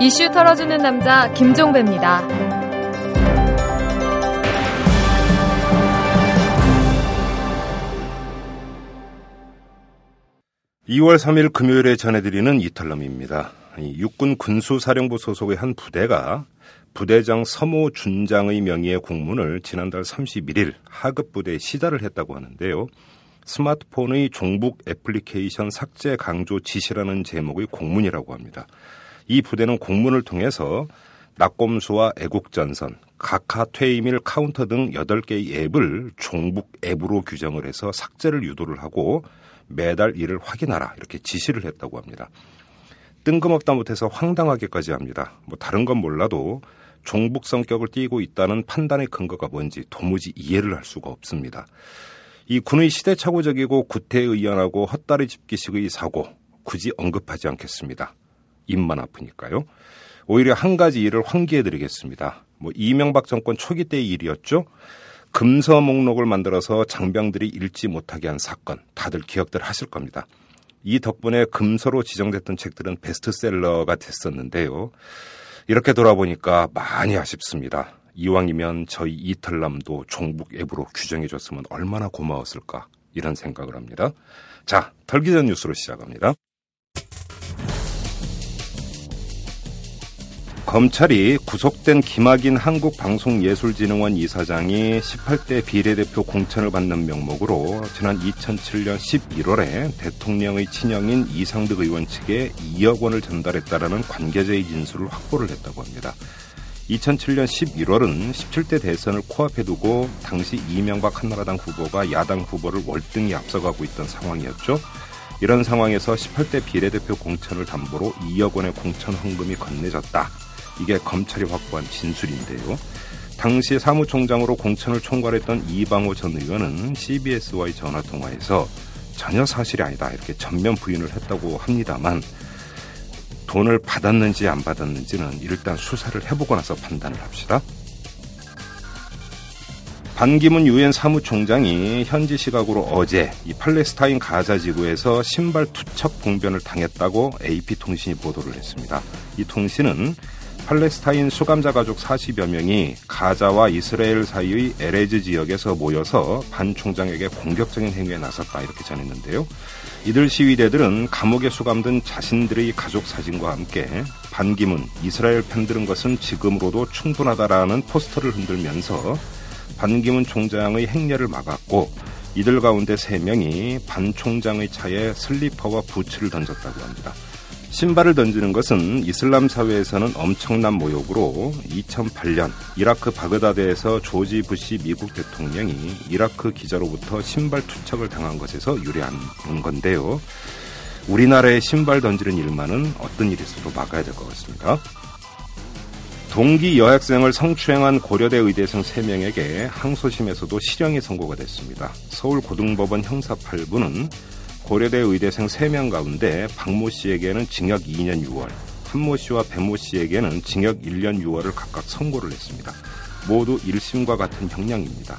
이슈 털어주는 남자 김종배입니다. 2월 3일 금요일에 전해드리는 이탈남입니다. 육군 군수사령부 소속의 한 부대가 부대장 서모 준장의 명의의 공문을 지난달 31일 하급 부대에 시달을 했다고 하는데요. 스마트폰의 종북 애플리케이션 삭제 강조 지시라는 제목의 공문이라고 합니다. 이 부대는 공문을 통해서 나꼼수와 애국전선, 각하 퇴임일 카운터 등 8개의 앱을 종북 앱으로 규정을 해서 삭제를 유도를 하고 매달 이를 확인하라 이렇게 지시를 했다고 합니다. 뜬금없다 못해서 황당하게까지 합니다. 뭐 다른 건 몰라도 종북 성격을 띠고 있다는 판단의 근거가 뭔지 도무지 이해를 할 수가 없습니다. 이 군의 시대착오적이고 구태의연하고 헛다리 짚기식의 사고 굳이 언급하지 않겠습니다. 입만 아프니까요. 오히려 한 가지 일을 환기해드리겠습니다. 뭐 이명박 정권 초기 때의 일이었죠. 금서 목록을 만들어서 장병들이 읽지 못하게 한 사건 다들 기억들 하실 겁니다. 이 덕분에 금서로 지정됐던 책들은 베스트셀러가 됐었는데요. 이렇게 돌아보니까 많이 아쉽습니다. 이왕이면 저희 이탈남도 종북 앱으로 규정해줬으면 얼마나 고마웠을까 이런 생각을 합니다. 자, 털기 전 뉴스로 시작합니다. 검찰이 구속된 김학인 한국방송예술진흥원 이사장이 18대 비례대표 공천을 받는 명목으로 지난 2007년 11월에 대통령의 친형인 이상득 의원 측에 2억 원을 전달했다라는 관계자의 진술을 확보를 했다고 합니다. 2007년 11월은 17대 대선을 코앞에 두고 당시 이명박 한나라당 후보가 야당 후보를 월등히 앞서가고 있던 상황이었죠. 이런 상황에서 18대 비례대표 공천을 담보로 2억 원의 공천 헌금이 건네졌다. 이게 검찰이 확보한 진술인데요. 당시 사무총장으로 공천을 총괄했던 이방호 전 의원은 CBS와의 전화 통화에서 전혀 사실이 아니다 이렇게 전면 부인을 했다고 합니다만 돈을 받았는지 안 받았는지는 일단 수사를 해보고 나서 판단을 합시다. 반기문 유엔 사무총장이 현지 시각으로 어제 이 팔레스타인 가자 지구에서 신발 투척 봉변을 당했다고 AP통신이 보도를 했습니다. 이 통신은 팔레스타인 수감자 가족 40여 명이 가자와 이스라엘 사이의 에레즈 지역에서 모여서 반 총장에게 공격적인 행위에 나섰다 이렇게 전했는데요. 이들 시위대들은 감옥에 수감된 자신들의 가족 사진과 함께 반기문 이스라엘 편드는 것은 지금으로도 충분하다라는 포스터를 흔들면서 반기문 총장의 행렬을 막았고 이들 가운데 3명이 반 총장의 차에 슬리퍼와 부츠를 던졌다고 합니다. 신발을 던지는 것은 이슬람 사회에서는 엄청난 모욕으로 2008년 이라크 바그다드에서 조지 부시 미국 대통령이 이라크 기자로부터 신발 투척을 당한 것에서 유래한 건데요. 우리나라의 신발 던지는 일만은 어떤 있어도 막아야 될 것 같습니다. 동기 여학생을 성추행한 고려대 의대생 3명에게 항소심에서도 실형이 선고가 됐습니다. 서울고등법원 형사 8부는 고려대 의대생 3명 가운데 박모 씨에게는 징역 2년 6월, 한모 씨와 배모 씨에게는 징역 1년 6월을 각각 선고를 했습니다. 모두 1심과 같은 형량입니다.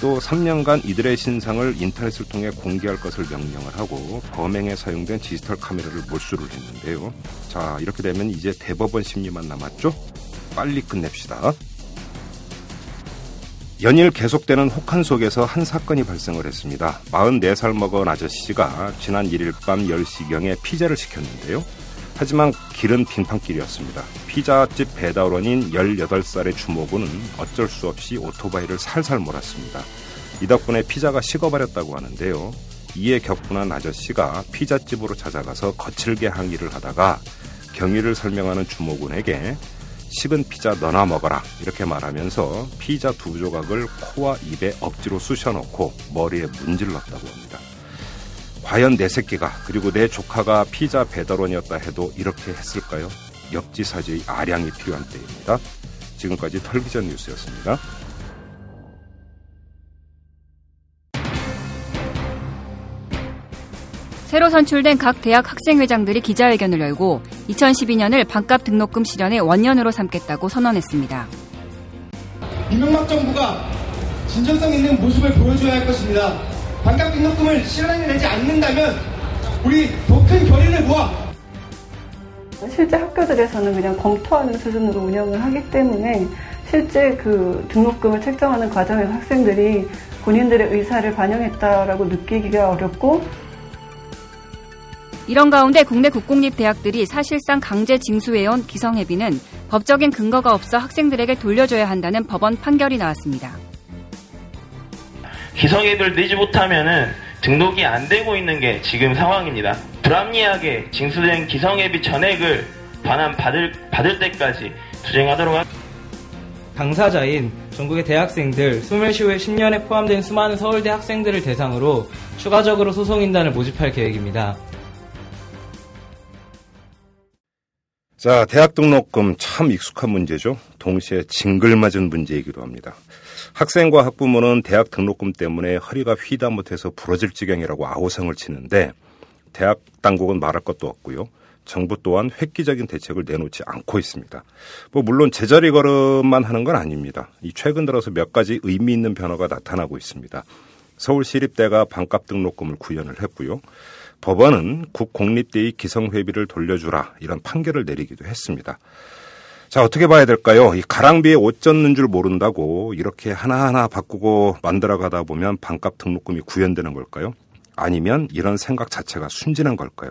또 3년간 이들의 신상을 인터넷을 통해 공개할 것을 명령을 하고 범행에 사용된 디지털 카메라를 몰수를 했는데요. 자, 이렇게 되면 이제 대법원 심리만 남았죠? 빨리 끝냅시다. 연일 계속되는 혹한 속에서 한 사건이 발생을 했습니다. 44살 먹은 아저씨가 지난 1일 밤 10시경에 피자를 시켰는데요. 하지만 길은 빙판길이었습니다. 피자집 배달원인 18살의 주모군은 어쩔 수 없이 오토바이를 살살 몰았습니다. 이 덕분에 피자가 식어버렸다고 하는데요. 이에 격분한 아저씨가 피자집으로 찾아가서 거칠게 항의를 하다가 경위를 설명하는 주모군에게 식은 피자 너나 먹어라 이렇게 말하면서 피자 두 조각을 코와 입에 억지로 쑤셔넣고 머리에 문질렀다고 합니다. 과연 내 새끼가 그리고 내 조카가 피자 배달원이었다 해도 이렇게 했을까요? 역지사지의 아량이 필요한 때입니다. 지금까지 털기전 뉴스였습니다. 새로 선출된 각 대학 학생회장들이 기자회견을 열고 2012년을 반값 등록금 실현의 원년으로 삼겠다고 선언했습니다. 이명박 정부가 진정성 있는 모습을 보여줘야 할 것입니다. 반값 등록금을 실현해내지 않는다면 우리 더 큰 결의를 모아 실제 학교들에서는 그냥 검토하는 수준으로 운영을 하기 때문에 실제 그 등록금을 책정하는 과정에서 학생들이 본인들의 의사를 반영했다라고 느끼기가 어렵고 이런 가운데 국내 국공립 대학들이 사실상 강제 징수해온 기성회비는 법적인 근거가 없어 학생들에게 돌려줘야 한다는 법원 판결이 나왔습니다. 기성회비를 내지 못하면은 등록이 안 되고 있는 게 지금 상황입니다. 불합리하게 징수된 기성회비 전액을 반환 받을, 받을 때까지 투쟁하도록 하겠습니다. 당사자인 전국의 대학생들, 소멸시효의 10년에 포함된 수많은 서울대 학생들을 대상으로 추가적으로 소송인단을 모집할 계획입니다. 자, 대학 등록금 참 익숙한 문제죠. 동시에 징글맞은 문제이기도 합니다. 학생과 학부모는 대학 등록금 때문에 허리가 휘다 못해서 부러질 지경이라고 아우성을 치는데 대학 당국은 말할 것도 없고요. 정부 또한 획기적인 대책을 내놓지 않고 있습니다. 뭐 물론 제자리 걸음만 하는 건 아닙니다. 이 최근 들어서 몇 가지 의미 있는 변화가 나타나고 있습니다. 서울시립대가 반값 등록금을 구현을 했고요. 법원은 국공립대의 기성회비를 돌려주라 이런 판결을 내리기도 했습니다. 자 어떻게 봐야 될까요? 이 가랑비에 옷 젖는 줄 모른다고 이렇게 하나하나 바꾸고 만들어 가다 보면 반값 등록금이 구현되는 걸까요? 아니면 이런 생각 자체가 순진한 걸까요?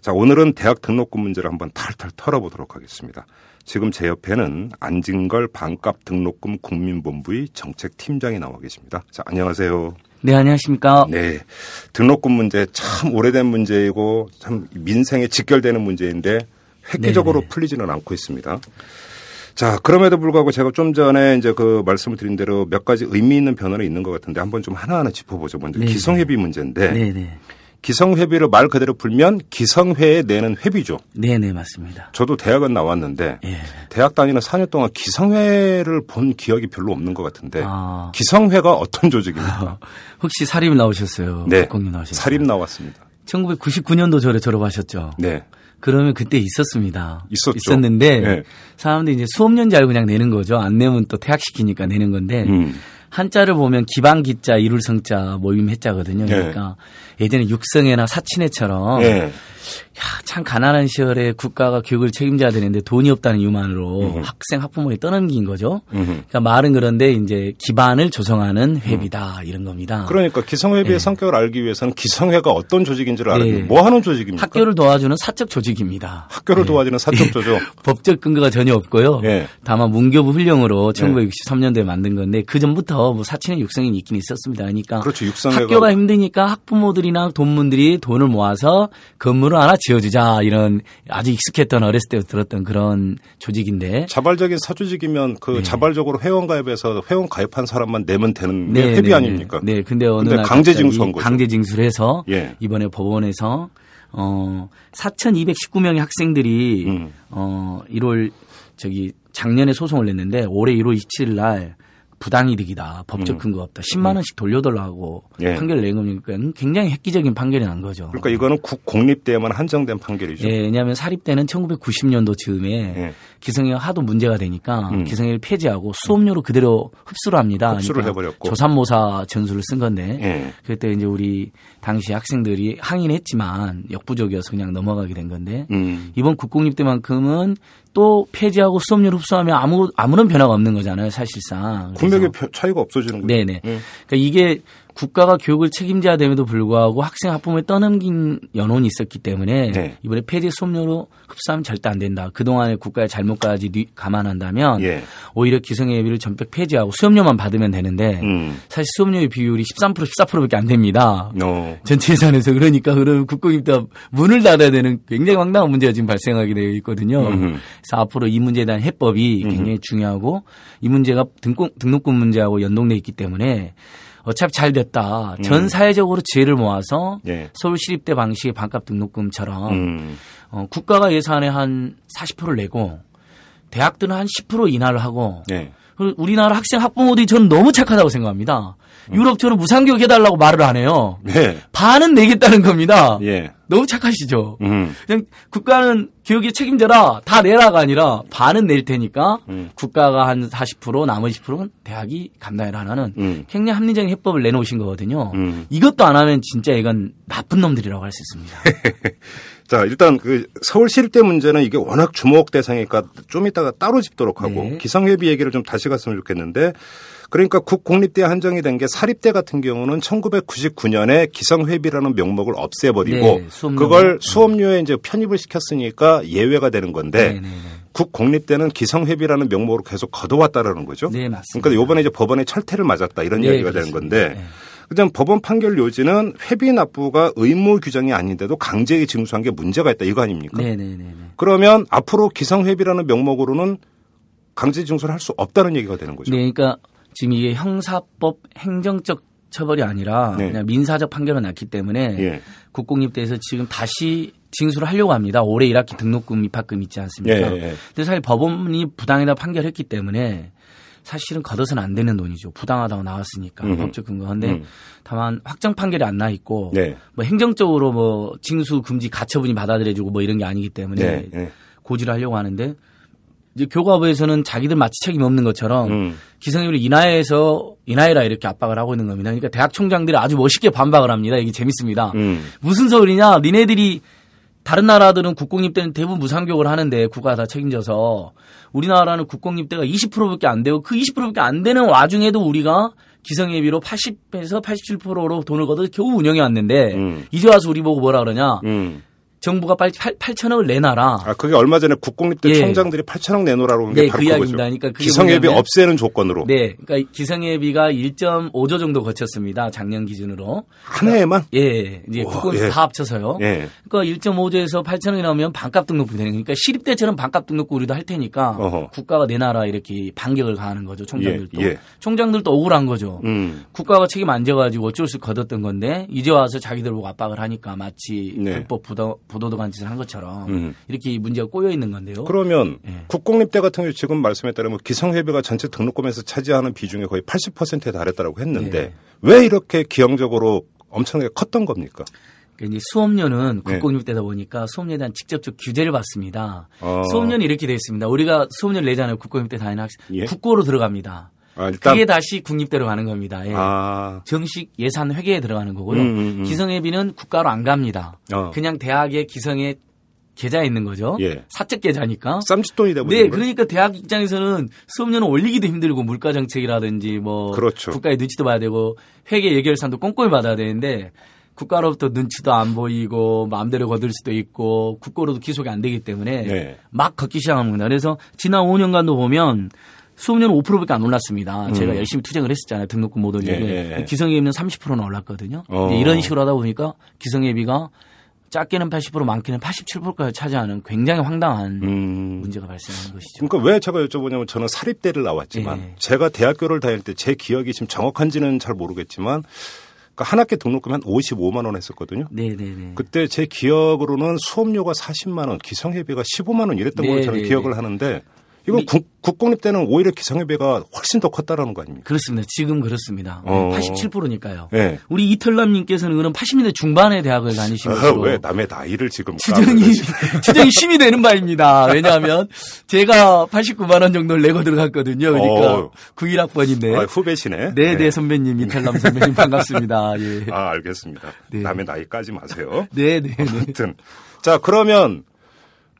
자 오늘은 대학 등록금 문제를 한번 탈탈 털어보도록 하겠습니다. 지금 제 옆에는 안진걸 반값 등록금 국민본부의 정책팀장이 나와 계십니다. 자 안녕하세요. 네, 안녕하십니까. 네. 등록금 문제 참 오래된 문제이고 참 민생에 직결되는 문제인데 획기적으로 네네. 풀리지는 않고 있습니다. 자, 그럼에도 불구하고 제가 좀 전에 이제 그 말씀을 드린 대로 몇 가지 의미 있는 변화는 있는 것 같은데 한번 좀 하나하나 짚어보죠. 먼저 네네. 기성회비 문제인데 네네. 기성회비를 말 그대로 풀면 기성회에 내는 회비죠. 네 네, 맞습니다. 저도 대학은 나왔는데 예. 대학 다니는 4년 동안 기성회를 본 기억이 별로 없는 것 같은데 아. 기성회가 어떤 조직입니까? 혹시 사립 나오셨어요? 네. 나오셨어요? 사립 나왔습니다. 1999년도 절에 졸업하셨죠? 네. 그러면 그때 있었습니다. 있었죠. 있었는데 네. 사람들이 이제 수업료인 줄 알고 그냥 내는 거죠. 안 내면 또 퇴학시키니까 내는 건데 음. 한자를 보면 기방기자, 이룰성자, 모임 해자거든요. 네. 그러니까 예 전에 육성회나 사친회처럼 네. 야, 참 가난한 시절에 국가가 교육을 책임져야 되는데 돈이 없다는 이유만으로 음. 학생 학부모에 떠넘긴 거죠. 음흠. 그러니까 말은 그런데 이제 기반을 조성하는 회비다 이런 겁니다. 그러니까 기성회비의 네. 성격을 알기 위해서는 기성회가 어떤 조직인지를 알아야 네. 뭐 하는 조직입니까? 학교를 도와주는 사적 조직입니다. 학교를 네. 도와주는 사적 조직. 법적 근거가 전혀 없고요. 예. 다만 문교부 훈령으로 네. 1963년도에 만든 건데 그 전부터 뭐 사치는 육성이 있긴 있었습니다. 그러니까 그렇죠. 육성회가 학교가 힘드니까 학부모들이나 돈문들이 돈을 모아서 건물을 하나 지어주자 이런 아주 익숙했던 어렸을 때 들었던 그런 조직인데 자발적인 사조직이면 그 네. 자발적으로 회원 가입해서 회원 가입한 사람만 내면 되는 게 네, 회비 네, 아닙니까? 네, 근데 어느 날 강제 징수한 거죠. 강제 징수를 해서 예. 이번에 법원에서 어 4,219명의 학생들이 음. 어 1월 저기 작년에 소송을 냈는데 올해 1월 27일 날 부당이득이다. 법적 음. 근거 없다. 10만 원씩 돌려달라고 예. 판결을 낸 거니까 굉장히 획기적인 판결이 난 거죠. 그러니까 이거는 국 공립대에만 한정된 판결이죠. 예, 왜냐하면 사립대는 1990년도 즈음에 예. 기성회가 하도 문제가 되니까 음. 기성회를 폐지하고 수업료로 그대로 흡수를 합니다. 흡수를 그러니까 해버렸고. 조산모사 전술을 쓴 건데 예. 그때 이제 우리 당시 학생들이 항의는 했지만 역부족이어서 그냥 넘어가게 된 건데 음. 이번 국공립대만큼은 또 폐지하고 수업료를 흡수하면 아무 아무런 변화가 없는 거잖아요, 사실상. 국력의 표- 차이가 없어지는 거죠. 네네. 예. 그러니까 이게 국가가 교육을 책임져야 됨에도 불구하고 학생 학부모에 떠넘긴 연원이 있었기 때문에 네. 이번에 폐지 수업료로 흡수하면 절대 안 된다. 그동안의 국가의 잘못까지 뒤- 감안한다면 예. 오히려 기성예비를 전격 폐지하고 수업료만 받으면 되는데 음. 사실 수업료의 비율이 13% 14%밖에 안 됩니다. 어. 전체 예산에서 그러니까 그러면 국공립대 문을 닫아야 되는 굉장히 황당한 문제가 지금 발생하게 되어 있거든요. 음흠. 그래서 앞으로 이 문제에 대한 해법이 굉장히 중요하고 이 문제가 등록, 등록금 문제하고 연동돼 있기 때문에 어차피 잘 됐다. 전 사회적으로 지혜를 모아서 음. 예. 서울시립대 방식의 반값 등록금처럼 음. 어, 국가가 예산의 한 40%를 내고 대학들은 한 10% 인하를 하고 예. 우리나라 학생 학부모들이 저는 너무 착하다고 생각합니다. 유럽처럼 무상교육 해달라고 말을 안 해요. 네. 반은 내겠다는 겁니다. 예. 너무 착하시죠. 음. 그냥 국가는 교육에 책임져라 다 내라가 아니라 반은 낼 테니까 음. 국가가 한 40% 나머지 10%는 대학이 감당해라는 음. 굉장히 합리적인 해법을 내놓으신 거거든요. 음. 이것도 안 하면 진짜 이건 나쁜 놈들이라고 할 수 있습니다. 자, 일단 그 서울 시립대 문제는 이게 워낙 주목 대상이니까 좀 이따가 따로 짚도록 하고 네. 기성회비 얘기를 좀 다시 갔으면 좋겠는데 그러니까 국공립대 한정이 된 게 사립대 같은 경우는 1999년에 기성회비라는 명목을 없애버리고 네. 그걸 수업료에 이제 편입을 시켰으니까 예외가 되는 건데 네, 네, 네. 국공립대는 기성회비라는 명목으로 계속 걷어왔다라는 거죠. 네, 맞습니다. 그러니까 이번에 이제 법원에 철퇴를 맞았다 이런 네, 이야기가 되는. 건데 네. 그냥 법원 판결 요지는 회비 납부가 의무 규정이 아닌데도 강제히 징수한 게 문제가 있다 이거 아닙니까? 네, 네, 네, 네. 그러면 앞으로 기성회비라는 명목으로는 강제 징수를 할 수 없다는 얘기가 되는 거죠. 네, 그러니까 지금 이게 형사법 행정적 처벌이 아니라 네. 그냥 민사적 판결은 났기 때문에 예. 국공립대에서 지금 다시 징수를 하려고 합니다. 올해 1학기 등록금 입학금 있지 않습니까? 예, 예. 근데 사실 법원이 부당하다 판결했기 때문에 사실은 걷어서는 안 되는 돈이죠. 부당하다고 나왔으니까 음흠. 법적 근거인데 음. 다만 확정 판결이 안 나 있고 네. 뭐 행정적으로 뭐 징수 금지 가처분이 받아들여지고 뭐 이런 게 아니기 때문에 네. 네. 고지를 하려고 하는데 이제 교과부에서는 자기들 마치 책임 없는 것처럼 음. 기성유를 인하해서 인하해라 이렇게 압박을 하고 있는 겁니다. 그러니까 대학 총장들이 아주 멋있게 반박을 합니다. 이게 재밌습니다. 음. 무슨 소리냐? 니네들이 다른 나라들은 국공립대는 대부분 무상교육을 하는데 국가가 다 책임져서 우리나라는 국공립대가 20%밖에 안 되고 그 20%밖에 안 되는 와중에도 우리가 기성예비로 80에서 87%로 돈을 걷어 겨우 운영해 왔는데 음. 이제 와서 우리 보고 뭐라 그러냐? 음. 정부가 빨리 8, 8천억을 내놔라. 아 그게 얼마 전에 국공립대 예. 총장들이 8천억 내놓으라고 한게 네, 바로 그. 이야기입니다. 그러니까 기성예비 뭐냐면- 없애는 조건으로 네, 그러니까 기성예비가 1.5조 정도 거쳤습니다. 작년 기준으로. 한 해에만. 예, 이제 우와, 국공 예. 다 합쳐서요. 예. 그러니까 1.5조에서 8천억이 나오면 반값 등록비 되는 거니까 시립대처럼 반값 등록금 우리도 할 테니까 어허. 국가가 내놔라 이렇게 반격을 가하는 거죠. 총장들도. 예, 예. 총장들도 억울한 거죠. 음. 국가가 책임 안 져가지고 어쩔 수 걷었던 건데 이제 와서 자기들 보고 압박을 하니까 마치 네. 불법 부도, 부도덕한 짓을 한 것처럼 음. 이렇게 이 문제가 꼬여 있는 건데요. 그러면 예. 국공립대 같은 경우 지금 말씀에 따르면 기성회비가 전체 등록금에서 차지하는 비중이 거의 80%에 달했다고 했는데 네. 왜 이렇게 기형적으로 엄청나게 컸던 겁니까? 그러니까 이제 수업료는 네. 국공립대다 보니까 수업료에 대한 직접적 규제를 받습니다. 어. 수업료는 이렇게 되어 있습니다. 우리가 수업료를 내잖아요. 국공립대 다니는 학생. 예. 국고로 들어갑니다. 아, 일단 그게 다시 국립대로 가는 겁니다. 예. 아, 정식 예산 회계에 들어가는 거고요. 음, 음, 음. 기성예비는 국가로 안 갑니다. 어. 그냥 대학의 기성에 계좌에 있는 거죠. 예. 사적 계좌니까. 쌈짓돈이 되버리는 네? 그러니까 대학 입장에서는 수업료는 올리기도 힘들고 물가 정책이라든지 뭐 그렇죠. 국가의 눈치도 봐야 되고 회계 예결산도 꼼꼼히 받아야 되는데 국가로부터 눈치도 안 보이고 마음대로 거둘 수도 있고 국고로도 기속이 안 되기 때문에 네. 막 걷기 시작합니다. 그래서 지난 5년간도 보면 수업료는 5%밖에 안 올랐습니다. 제가 열심히 투쟁을 했었잖아요. 등록금 못 올리게. 음. 예, 예. 기성예비는 30%나 올랐거든요. 어. 이런 식으로 하다 보니까 기성예비가 작게는 80% 많게는 87%까지 차지하는 굉장히 황당한 음. 문제가 발생하는 것이죠. 그러니까 왜 제가 여쭤보냐면 저는 사립대를 나왔지만 예. 제가 대학교를 다닐 때 제 기억이 지금 정확한지는 잘 모르겠지만 그한 학기 등록금 한 55만 원 했었거든요. 네네네. 그때 제 기억으로는 수업료가 40만 원, 기성회비가 15만 원 이랬던 걸로 네, 저는 네, 기억을 네. 하는데 이거 국, 국공립 때는 오히려 기성회비가 훨씬 더 컸다라는 거 아닙니까? 그렇습니다. 지금 그렇습니다. 어. 87%니까요. 네. 우리 이털남님께서는 그럼 80년대 중반에 대학을 다니신 아, 것으로 왜 남의 나이를 지금 추정이 추정이 심이 되는 바입니다. 왜냐하면 제가 89만 원 정도를 내고 들어갔거든요. 그러니까 어. 91학번인데. 아, 후배시네. 네, 네, 선배님, 이탈남 선배님 반갑습니다. 예. 아, 알겠습니다. 네. 남의 나이 까지 마세요. 네, 네, 네. 아무튼. 자, 그러면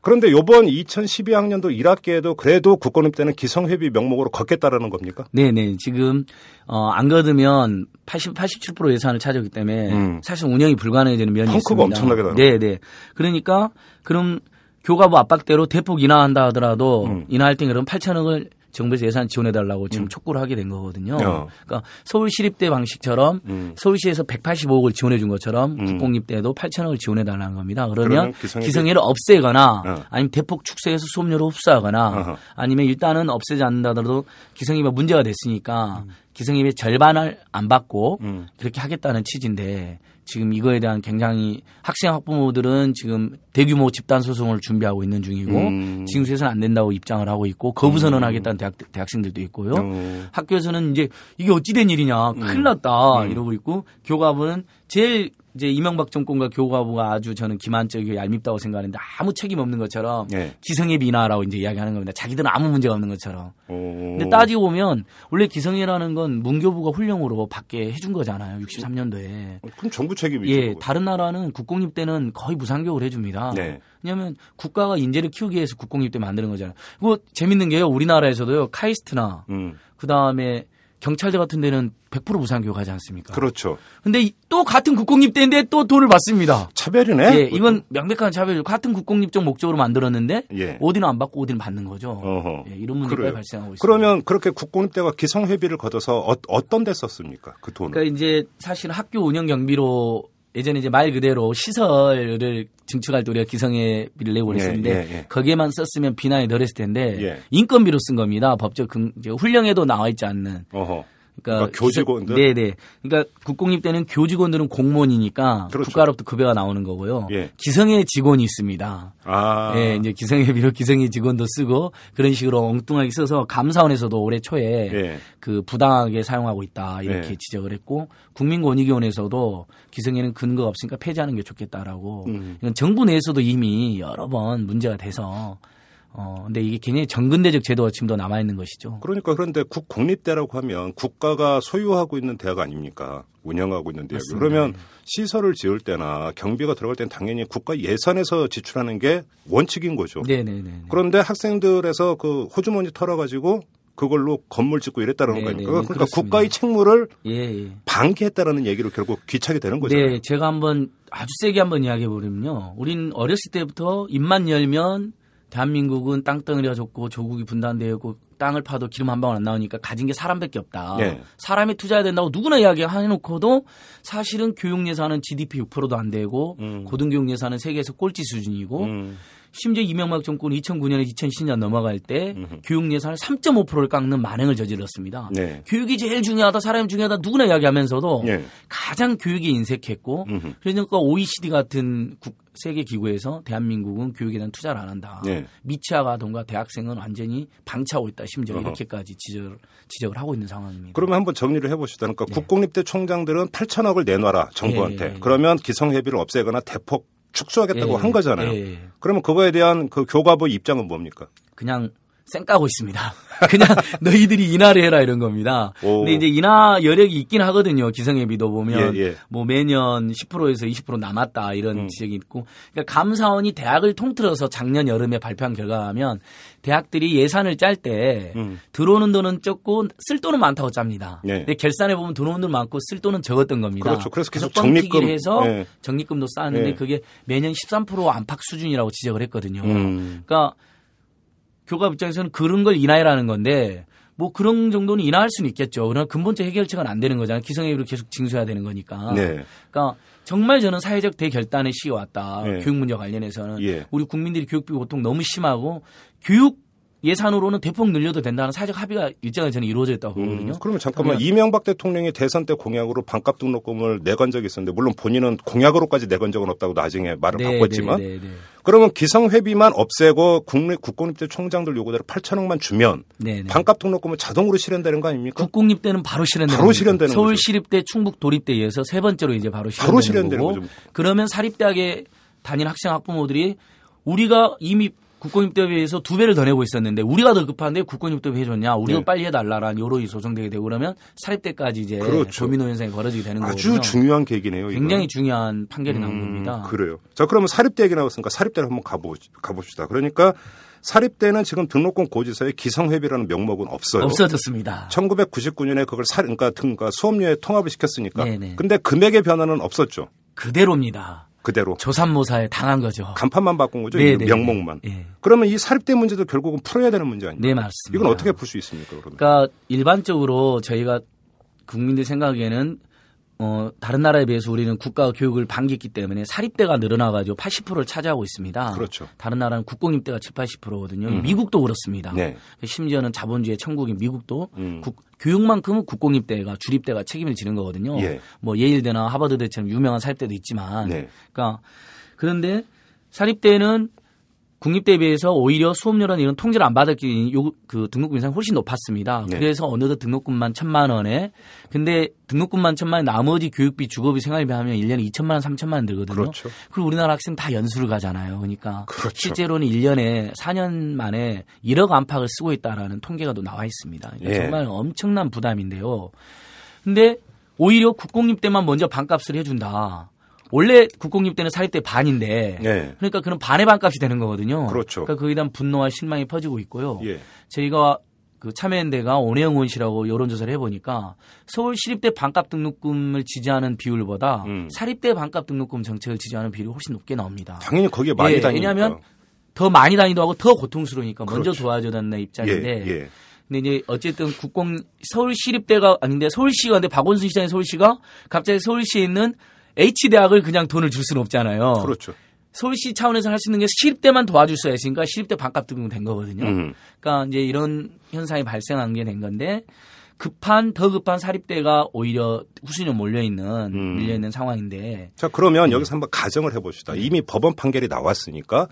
그런데 요번 2012학년도 1학기에도 그래도 국공립 때는 기성회비 명목으로 걷겠다라는 겁니까? 네, 네. 지금 어, 안 거두면 80, 87% 예산을 차지하기 때문에 음. 사실 운영이 불가능해지는 면이 펑크가 있습니다. 엄청나게 나는 네, 네. 그러니까 그럼 교과부 압박대로 대폭 인하한다 하더라도 음. 인하할 때 그럼 8천억을 정부에서 예산 지원해 달라고 지금 촉구를 하게 된 거거든요. 어. 그러니까 서울시립대 방식처럼 음. 서울시에서 185억을 지원해 준 것처럼 음. 국공립대도 8천억을 지원해 달라는 겁니다. 그러면 기성예를 없애거나 어. 아니면 대폭 축소해서 수업료를 흡수하거나 어허. 아니면 일단은 없애지 않는다더라도 기성예비가 문제가 됐으니까 기성예비 절반을 안 받고 음. 그렇게 하겠다는 취지인데 지금 이거에 대한 굉장히 학생 학부모들은 지금 대규모 집단 소송을 준비하고 있는 중이고 음. 징수해서는 안 된다고 입장을 하고 있고 거부 선언하겠다는 대학 대학생들도 있고요. 음. 학교에서는 이제 이게 어찌 된 일이냐 큰일 났다 음. 이러고 있고 교감은 제일 이제 이명박 정권과 교과부가 아주 저는 기만적이고 얄밉다고 생각하는데 아무 책임 없는 것처럼 예. 기성의 비나라고 이제 이야기하는 겁니다. 자기들은 아무 문제가 없는 것처럼. 오. 근데 따지고 보면 원래 기성이라는 건 문교부가 훈령으로 받게 해준 거잖아요. 63년도에. 그럼 정부 책임이죠. 예. 다른 나라는 국공립 때는 거의 무상교육을 해줍니다. 네. 왜냐하면 국가가 인재를 키우기 위해서 국공립 때 만드는 거잖아요. 그거 재밌는 게요. 우리나라에서도요. 카이스트나 음. 그 다음에 경찰대 같은 데는 100% 무상 교육 하지 않습니까? 그렇죠. 근데 이- 또 같은 국공립 때인데 또 돈을 받습니다. 차별이네. 예, 이건 명백한 차별. 같은 국공립적 목적으로 만들었는데 예. 어디는 안 받고 어디는 받는 거죠. 예, 이런 문제가. 발생하고 있습니다. 그러면 그렇게 국공립대가 기성회비를 걷어서 어, 떤데 썼습니까? 그 돈을. 그러니까 이제 사실 학교 운영 경비로 예전에 이제 말 그대로 시설을 증축할 때 우리가 기성회비를 내고 그랬었는데 예, 예, 예. 거기에만 썼으면 비난이 덜했을 텐데 예. 인건비로 쓴 겁니다. 법적 근- 훈령에도 나와 있지 않는. 어허. 그러니까, 그러니까 교직원들? 기성- 네네. 그러니까 국공립 때는 교직원들은 공무원이니까 그렇죠. 국가로부터 급여가 나오는 거고요. 예. 기성의 직원이 있습니다. 아. 예, 이제 기성회비로 기성의 직원도 쓰고 그런 식으로 엉뚱하게 써서 감사원에서도 올해 초에 예. 그 부당하게 사용하고 있다 이렇게 예. 지적을 했고 국민권익위원회에서도 기성에는 근거가 없으니까 폐지하는 게 좋겠다라고 음. 이건 정부 내에서도 이미 여러 번 문제가 돼서 어 근데 이게 굉장히 정근대적 제도가 지금도 남아 있는 것이죠. 그러니까 그런데 국공립대라고 하면 국가가 소유하고 있는 대학 아닙니까? 운영하고 있는 대학. 맞습니다. 그러면 시설을 지을 때나 경비가 들어갈 때는 당연히 국가 예산에서 지출하는 게 원칙인 거죠. 네네네. 그런데 학생들에서 그 호주머니 털어가지고 그걸로 건물 짓고 이랬다는 네, 거 네, 아닙니까? 네, 그러니까 그렇습니다. 국가의 책무를 예, 예. 방기했다라는 얘기로 결국 귀착이 되는 거잖아요. 네, 제가 한번 아주 세게 한번 이야기해 보면요. 우린 어렸을 때부터 입만 열면 대한민국은 땅덩어리가 좁고 조국이 분단되어 있고 땅을 파도 기름 한 방울 안 나오니까 가진 게 사람밖에 없다. 네. 사람이 투자해야 된다고 누구나 이야기해놓고도 사실은 교육 예산은 GDP 6%도 안 되고 음. 고등교육 예산은 세계에서 꼴찌 수준이고 음. 심지어 이명박 정권 2009년에 2010년 넘어갈 때 음흠. 교육 예산을 3.5%를 깎는 만행을 저질렀습니다. 네. 교육이 제일 중요하다, 사람이 중요하다 누구나 이야기하면서도 네. 가장 교육에 인색했고 음흠. 그러니까 OECD 같은 국- 세계 기구에서 대한민국은 교육에 대한 투자를 안 한다. 네. 미취학아동과 대학생은 완전히 방치하고 있다. 심지어 어허. 이렇게까지 지적을, 지적을 하고 있는 상황입니다. 그러면 한번 정리를 해봅시다. 그러니까 네. 국공립대 총장들은 8천억을 내놔라 정부한테. 예. 그러면 기성회비를 없애거나 대폭 축소하겠다고 예, 한 거잖아요. 예, 예. 그러면 그거에 대한 그 교과부 입장은 뭡니까? 그냥 쌩 까고 있습니다. 그냥 너희들이 인하를 해라 이런 겁니다. 오. 근데 이제 인하 여력이 있긴 하거든요. 기성예비도 보면 예, 예. 뭐 매년 10%에서 20% 남았다 이런 음. 지적이 있고 그러니까 감사원이 대학을 통틀어서 작년 여름에 발표한 결과하면 대학들이 예산을 짤때 음. 들어오는 돈은 적고 쓸 돈은 많다고 짭니다. 네. 근데 결산해 보면 들어오는 돈 많고 쓸 돈은 적었던 겁니다. 그렇죠. 그래서 계속 적립금, 해서 예. 적립금도 쌓았는데 예. 그게 매년 13% 안팎 수준이라고 지적을 했거든요. 음. 그러니까 교감 입장에서는 그런 걸 인하해라는 건데 뭐 그런 정도는 인하할 수는 있겠죠. 그러나 근본적 해결책은 안 되는 거잖아요. 기성예비로 계속 징수해야 되는 거니까. 네. 그러니까 정말 저는 사회적 대결단의 시기 왔다. 네. 교육 문제 관련해서는 예. 우리 국민들이 교육비 보통 너무 심하고 교육 예산으로는 대폭 늘려도 된다는 사회적 합의가 일정하게 저는 이루어졌다고 보거든요. 음, 그러면 잠깐만 그러면- 이명박 대통령이 대선 때 공약으로 반값 등록금을 내건 적이 있었는데 물론 본인은 공약으로까지 내건 적은 없다고 나중에 말을 네, 바꿨지만 네, 네, 네. 그러면 기성회비만 없애고 국내 국공립대 총장들 요구대로 8천억만 주면 네, 네. 반값 등록금은 자동으로 실현되는 거 아닙니까? 국공립 때는 바로 실현되는 바로. 실현되는 서울. 시립대, 충북 도립대에 의해서 세 번째로 이제 바로 실현되는, 바로 실현되는 거고. 거죠. 그러면 사립대학에 다닌 학생 학부모들이 우리가 이미 국공립대에 비해서 두 배를 더 내고 있었는데 우리가 더 급한데 국공립대 왜 해줬냐 우리도 네. 빨리 해달라라는 여론이 조성되게 되고 그러면 사립대까지 이제 그렇죠. 도미노 현상이 벌어지게 되는 아주 거거든요. 중요한 계기네요. 이건. 굉장히 중요한 판결이 나온 음, 겁니다. 그래요. 자, 그러면 사립대 얘기 나왔으니까 사립대를 한번 가보, 가봅시다. 그러니까 사립대는 지금 등록금 고지서에 기성회비라는 명목은 없어요. 없어졌습니다. 1999년에 그걸 사, 그러니까, 등- 그러니까 수업료에 통합을 시켰으니까. 네네. 근데 금액의 변화는 없었죠. 그대로입니다. 그대로. 조산모사에 당한 거죠. 간판만 바꾼 거죠. 네, 이 네, 명목만. 네. 그러면 이 사립대 문제도 결국은 풀어야 되는 문제 아닙니까? 네 맞습니다. 이건 어떻게 풀 수 있습니까, 그러면? 그러니까 일반적으로 저희가 국민들 생각에는 어, 다른 나라에 비해서 우리는 국가 교육을 반기했기 때문에 사립대가 늘어나가지고 80%를 차지하고 있습니다. 그렇죠. 다른 나라는 국공립대가 7, 80%거든요. 음. 미국도 그렇습니다. 네. 심지어는 자본주의 천국인 미국도 음. 국- 교육만큼은 국공립대가 주립대가 책임을 지는 거거든요. 예. 뭐 예일대나 하버드대처럼 유명한 사립대도 있지만, 네. 그러니까 그런데 사립대는 국립대에 비해서 오히려 수업료라는 이런 통제를 안 받았기 요, 그 등록금 인상이 훨씬 높았습니다. 네. 그래서 어느덧 등록금만 천만 원에 근데 등록금만 천만 원 나머지 교육비 주거비 생활비 하면 1년에 2천만 원, 3천만 원 들거든요. 그렇죠. 그리고 우리나라 학생 다 연수를 가잖아요. 그러니까 그렇죠. 실제로는 1년에 4년 만에 1억 안팎을 쓰고 있다라는 통계가 또 나와 있습니다. 그러니까 예. 정말 엄청난 부담인데요. 근데 오히려 국공립 때만 먼저 반값을 해준다. 원래 국공립 때는 사립대 반인데 네. 그러니까 그런 반의 반값이 되는 거거든요. 그렇죠. 그러니까 거기에 대한 분노와 실망이 퍼지고 있고요. 예. 저희가 그 참여연대가 온혜영 의원씨라고 여론조사를 해보니까 서울 시립대 반값 등록금을 지지하는 비율보다 음. 사립대 반값 등록금 정책을 지지하는 비율이 훨씬 높게 나옵니다. 당연히 거기에 많이 예, 다니니까. 왜냐하면 더 많이 다니도 하고 더 고통스러우니까 먼저 그렇죠. 도와줘야 된다는 입장인데 예, 예. 근데 이제 어쨌든 국공 서울 시립대가 아닌데 서울시가 근데 박원순 시장의 서울시가 갑자기 서울시에 있는 H 대학을 그냥 돈을 줄 수는 없잖아요. 그렇죠. 서울시 차원에서 할 수 있는 게 시립대만 도와줄 수가 있으니까 시립대 반값 등록 된 거거든요. 음. 그러니까 이제 이런 현상이 발생한 게 된 건데 급한 더 급한 사립대가 오히려 후순위로 몰려 있는 음. 밀려 있는 상황인데 자, 그러면 여기서 한번 가정을 해봅시다. 이미 법원 판결이 나왔으니까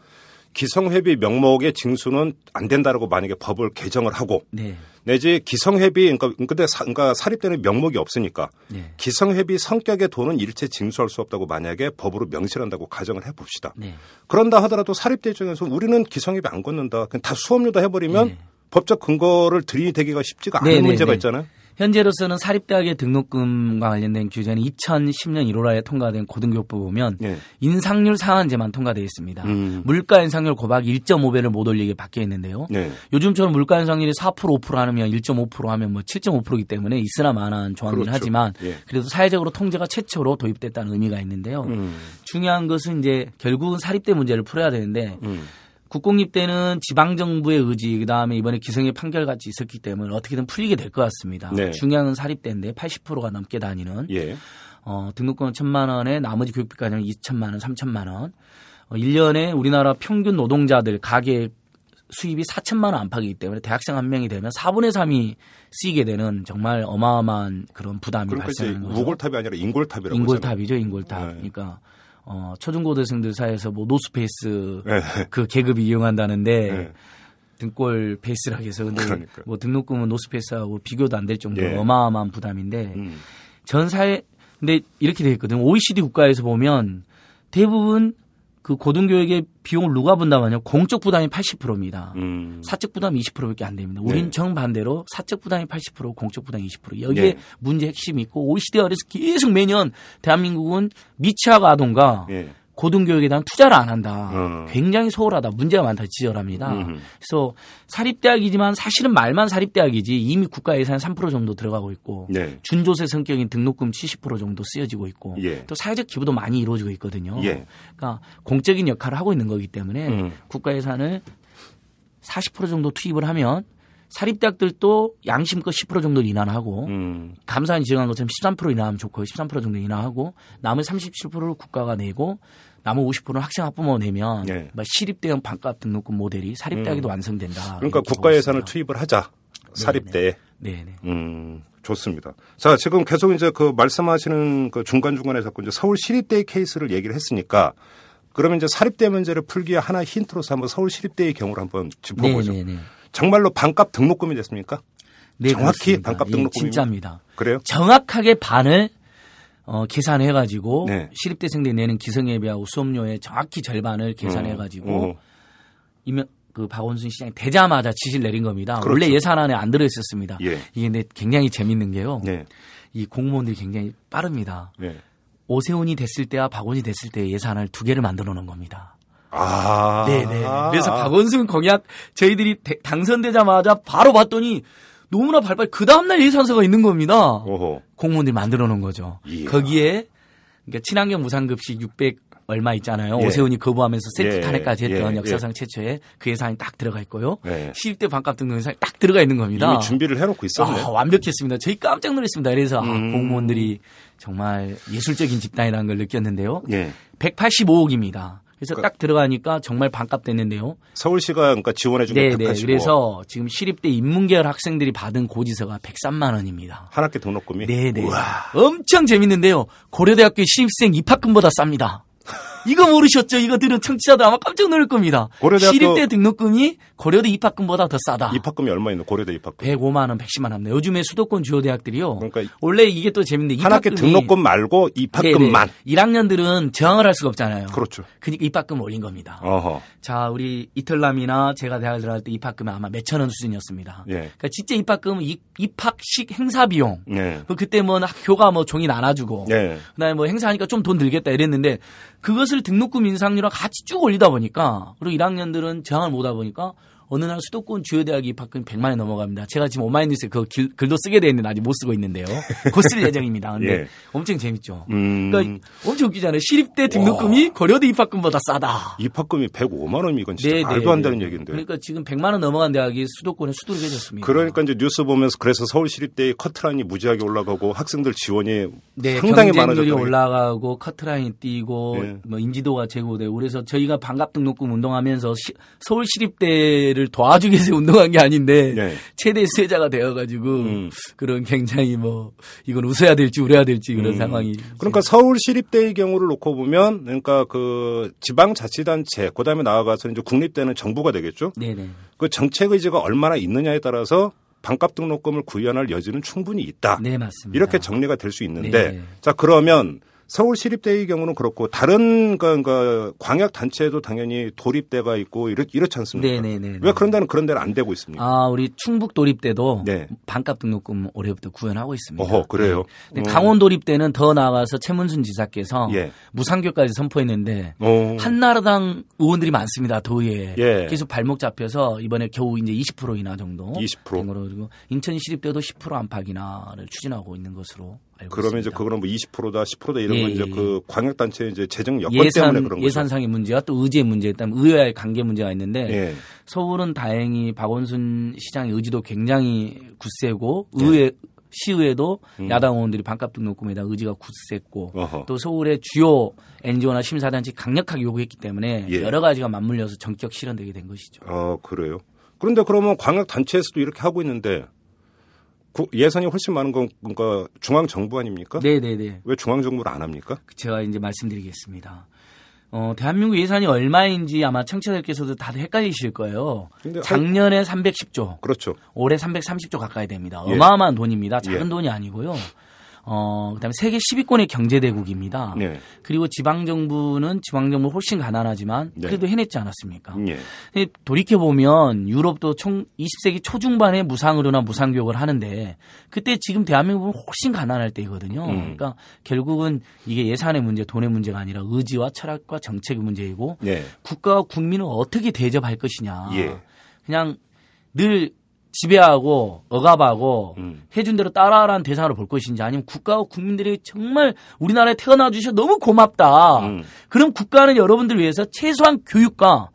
기성회비 명목의 징수는 안 된다라고 만약에 법을 개정을 하고 네. 내지 기성회비 그러니까 근데 사, 그러니까 사립대는 명목이 없으니까 네. 기성회비 성격의 돈은 일체 징수할 수 없다고 만약에 법으로 명시한다고 가정을 해 봅시다. 네. 그런다 하더라도 사립대 입장에서 우리는 기성회비 안 걷는다. 그냥 다 수업료다 해버리면 네. 법적 근거를 들이대기가 쉽지가 않은 네, 네, 문제가 네. 있잖아요. 현재로서는 사립대학의 등록금과 관련된 규제는 2010년 1월에 통과된 고등교육부 보면 예. 인상률 상한제만 통과되어 있습니다. 음. 물가 인상률 고박 1.5배를 못 올리게 바뀌어 있는데요. 네. 요즘처럼 물가 인상률이 4% 5% 하면 1.5% 하면 뭐 7.5%이기 때문에 있으나 마나한 조항이긴 그렇죠. 하지만 예. 그래도 사회적으로 통제가 최초로 도입됐다는 의미가 있는데요. 음. 중요한 것은 이제 결국은 사립대 문제를 풀어야 되는데 음. 국공립대는 지방정부의 의지, 그 다음에 이번에 기성의 판결 같이 있었기 때문에 어떻게든 풀리게 될 것 같습니다. 네. 중요한 건 사립대인데 80%가 넘게 다니는 예. 어, 등록금은 천만 원에 나머지 교육비까지는 2천만 원, 3천만 원. 어, 1년에 우리나라 평균 노동자들 가계 수입이 4천만 원 안팎이기 때문에 대학생 한 명이 되면 4분의 3이 쓰이게 되는 정말 어마어마한 그런 부담이 그러니까 발생하는 거죠. 우골탑이 아니라 인골탑이라고 인골탑이죠, 인골탑. 네. 그러니까 어, 초중고등생들 사이에서 뭐 노스페이스 네. 그 계급이 이용한다는데 네. 등골페이스라 해서 근데 그러니까. 뭐 등록금은 노스페이스하고 비교도 안 될 정도로 예. 어마어마한 부담인데 음. 전 사회 근데 이렇게 돼 있거든요. OECD 국가에서 보면 대부분 그 고등교육의 비용을 누가 분담하냐? 공적 부담이 80%입니다. 음. 사적 부담이 20%밖에 안 됩니다. 우린 네. 정반대로 사적 부담이 80%, 공적 부담이 20%. 여기에 네. 문제 핵심이 있고 OECD 아래서 계속 매년 대한민국은 미취학 아동과 예. 고등교육에 대한 투자를 안 한다. 음. 굉장히 소홀하다. 문제가 많다. 지적합니다. 음. 그래서 사립대학이지만 사실은 말만 사립대학이지 이미 국가 예산 3% 정도 들어가고 있고 네. 준조세 성격인 등록금 70% 정도 쓰여지고 있고 예. 또 사회적 기부도 많이 이루어지고 있거든요. 예. 그러니까 공적인 역할을 하고 있는 거기 때문에 음. 국가 예산을 40% 정도 투입을 하면 사립대학들도 양심껏 10% 정도 인하하고 음. 감사원이 지정한 것처럼 13% 인하하면 좋고요. 13% 정도 인하하고 나머지 37%를 국가가 내고 나머지 50%는 학생 학부모 내면 예. 뭐 시립대형 반값 등록금 모델이 사립대학에도 완성된다. 그러니까 국가 예산을. 투입을 하자. 사립대에. 네네. 음, 좋습니다. 자, 지금 계속 이제 그 말씀하시는 그 중간중간에 자꾸 이제 서울 시립대의 케이스를 얘기를 했으니까 그러면 이제 사립대 문제를 풀기 에 하나 힌트로서 한번 서울 시립대의 경우를 한번 짚어보죠. 네네네. 정말로 반값 등록금이 됐습니까? 네, 정확히 그렇습니다. 반값 예, 등록금입니다. 진짜입니다. 그래요? 정확하게 반을 어, 계산해가지고 네. 시립대생들이 내는 기성예비하고 수업료의 정확히 절반을 계산해가지고 어. 이면 그 박원순 시장이 되자마자 지시를 내린 겁니다. 그렇죠. 원래 예산안에 안 들어 있었습니다. 예. 이게 근데 굉장히 재밌는 게요. 네. 이 공무원들이 굉장히 빠릅니다. 네. 오세훈이 됐을 때와 박원이 됐을 때 예산을 두 개를 만들어 놓은 겁니다. 아. 네네. 그래서 박원순 공약 저희들이 대- 당선되자마자 바로 봤더니 너무나 발발 그 다음날 예산서가 있는 겁니다. 오호. 공무원들이 만들어 놓은 거죠. 이야. 거기에 그러니까 친환경 무상급식 600 얼마 있잖아요. 예. 오세훈이 거부하면서 세트 예, 탄핵까지 했던 예, 역사상 최초의 그 예산이 딱 들어가 있고요. 네. 시립대 반값 등록 예산이 딱 들어가 있는 겁니다. 이미 준비를 해놓고 있었네. 아, 완벽했습니다. 저희 깜짝 놀랐습니다. 그래서 아, 음. 공무원들이 정말 예술적인 집단이라는 걸 느꼈는데요. 예. 185억입니다. 그래서 그- 딱 들어가니까 정말 반값 됐는데요. 서울시가 그러니까 지원해준 게 네, 네. 185. 그래서 지금 시립대 인문계열 학생들이 받은 고지서가 103만 원입니다. 한 학기 등록금이. 네, 네. 우와. 엄청 재밌는데요. 고려대학교 신입생 입학금보다 쌉니다. 이거 모르셨죠? 이거 들은 청취자들 아마 깜짝 놀랄 겁니다. 고려대학교- 시립대 등록금이 고려대 입학금보다 더 싸다. 입학금이 얼마 있노? 고려대 입학금. 105만 원, 110만 원 합니다. 요즘에 수도권 주요 대학들이요. 그러니까 원래 이게 또 재밌는데 한 학기 입학금이- 등록금 말고 입학금만. 네네. 1학년들은 저항을 할 수가 없잖아요. 그렇죠. 그러니까 입학금 올린 겁니다. 어허. 자, 우리 이털남이나 제가 대학을 들어갈 때 입학금이 아마 몇천 원 수준이었습니다. 예. 그러니까 진짜 입학금은 입, 입학식 행사 비용. 예. 그 그때 뭐 학교가 뭐 종이 나눠주고 예. 그다음에 뭐 행사하니까 좀 돈 들겠다 이랬는데 그것을 등록금 인상률랑 같이 쭉 올리다 보니까 그리고 1학년들은 저항을 못하다 보니까 어느 날 수도권 주요 대학 입학금이 100만 원이 넘어갑니다. 제가 지금 오마이뉴스에 그 길- 글도 쓰게 돼 있는데 아직 못 쓰고 있는데요. 곧 쓸 예정입니다. 근데 예. 엄청 재밌죠. 음. 그러니까 엄청 웃기잖아요. 시립대 등록금이 고려대 입학금보다 싸다. 입학금이 105만 원이면 이건 진짜 네, 말도 네, 안 네. 되는 얘기인데. 그러니까 지금 100만 원 넘어간 대학이 수도권에 수두룩해졌습니다. 그러니까 이제 뉴스 보면서 그래서 서울 시립대의 커트라인이 무지하게 올라가고 학생들 지원이 네, 상당히 많아졌다. 올라가고 커트라인 뛰고 네. 뭐 인지도가 제고되고 그래서 저희가 반갑 등록금 운동하면서 시- 서울 시립대 를 도와주기 위해서 운동한 게 아닌데 네. 최대 수혜자가 되어가지고 음. 그런 굉장히 뭐 이건 웃어야 될지 울어야 될지 그런 음. 상황이 그러니까 서울 시립대의 경우를 놓고 보면 그러니까 그 지방자치단체 그다음에 나아가서 이제 국립대는 정부가 되겠죠. 네네 그 정책 의지가 얼마나 있느냐에 따라서 반값 등록금을 구현할 여지는 충분히 있다. 네 맞습니다. 이렇게 정리가 될 수 있는데 네. 자 그러면 서울시립대의 경우는 그렇고 다른 그, 그 광역 단체에도 당연히 도립대가 있고 이렇, 이렇지 않습니까? 네네네. 왜 그런 데는 그런 데는 안 되고 있습니까? 아 우리 충북 도립대도 네. 반값 등록금 올해부터 구현하고 있습니다. 어허 그래요. 네. 어. 강원 도립대는 더 나아가서 최문순 지사께서 예. 무상교까지 선포했는데 어. 한나라당 의원들이 많습니다. 도의에. 예. 계속 발목 잡혀서 이번에 겨우 이제 20%이나 정도 20%. 된 거로 그리고 인천 시립대도 10% 안팎 인하를 추진하고 있는 것으로 알고 그러면 이제 있습니다. 그거는 뭐 20%다 10%다 이런 예, 건 이제 예, 그 광역 단체 이제 재정 여건 때문에 예산 그런 거죠. 예산상의 문제와 또 의제의 문제, 그다음 의회와의 관계 문제가 있는데 예. 서울은 다행히 박원순 시장의 의지도 굉장히 굳세고 예. 의회 시의회도 음. 야당 의원들이 반값 등록금에 대한 의지가 굳셌고 어허. 또 서울의 주요 NGO나 심사단체 강력하게 요구했기 때문에 예. 여러 가지가 맞물려서 전격 실현되게 된 것이죠. 어 그래요. 그런데 그러면 광역 단체에서도 이렇게 하고 있는데 그 예산이 훨씬 많은 건 그러니까 중앙 정부 아닙니까? 네네네. 왜 중앙 정부를 안 합니까? 제가 이제 말씀드리겠습니다. 어, 대한민국 예산이 얼마인지 아마 청취자들께서도 다들 헷갈리실 거예요. 작년에 310조, 그렇죠. 올해 330조 가까이 됩니다. 예. 어마어마한 돈입니다. 작은 예. 돈이 아니고요. 어, 그다음에 세계 10위권의 경제 대국입니다. 네. 그리고 지방 정부는 지방 정부 훨씬 가난하지만 네. 그래도 해냈지 않았습니까? 예. 근데 돌이켜 보면 유럽도 총 20세기 초중반에 무상의료나 무상 교육을 하는데 그때 지금 대한민국은 훨씬 가난할 때이거든요. 음. 그러니까 결국은 이게 예산의 문제, 돈의 문제가 아니라 의지와 철학과 정책의 문제이고 예. 국가와 국민을 어떻게 대접할 것이냐. 예. 그냥 늘 지배하고 억압하고 음. 해준 대로 따라하라는 대상으로 볼 것인지 아니면 국가와 국민들이 정말 우리나라에 태어나 주셔 너무 고맙다. 음. 그럼 국가는 여러분들 위해서 최소한 교육과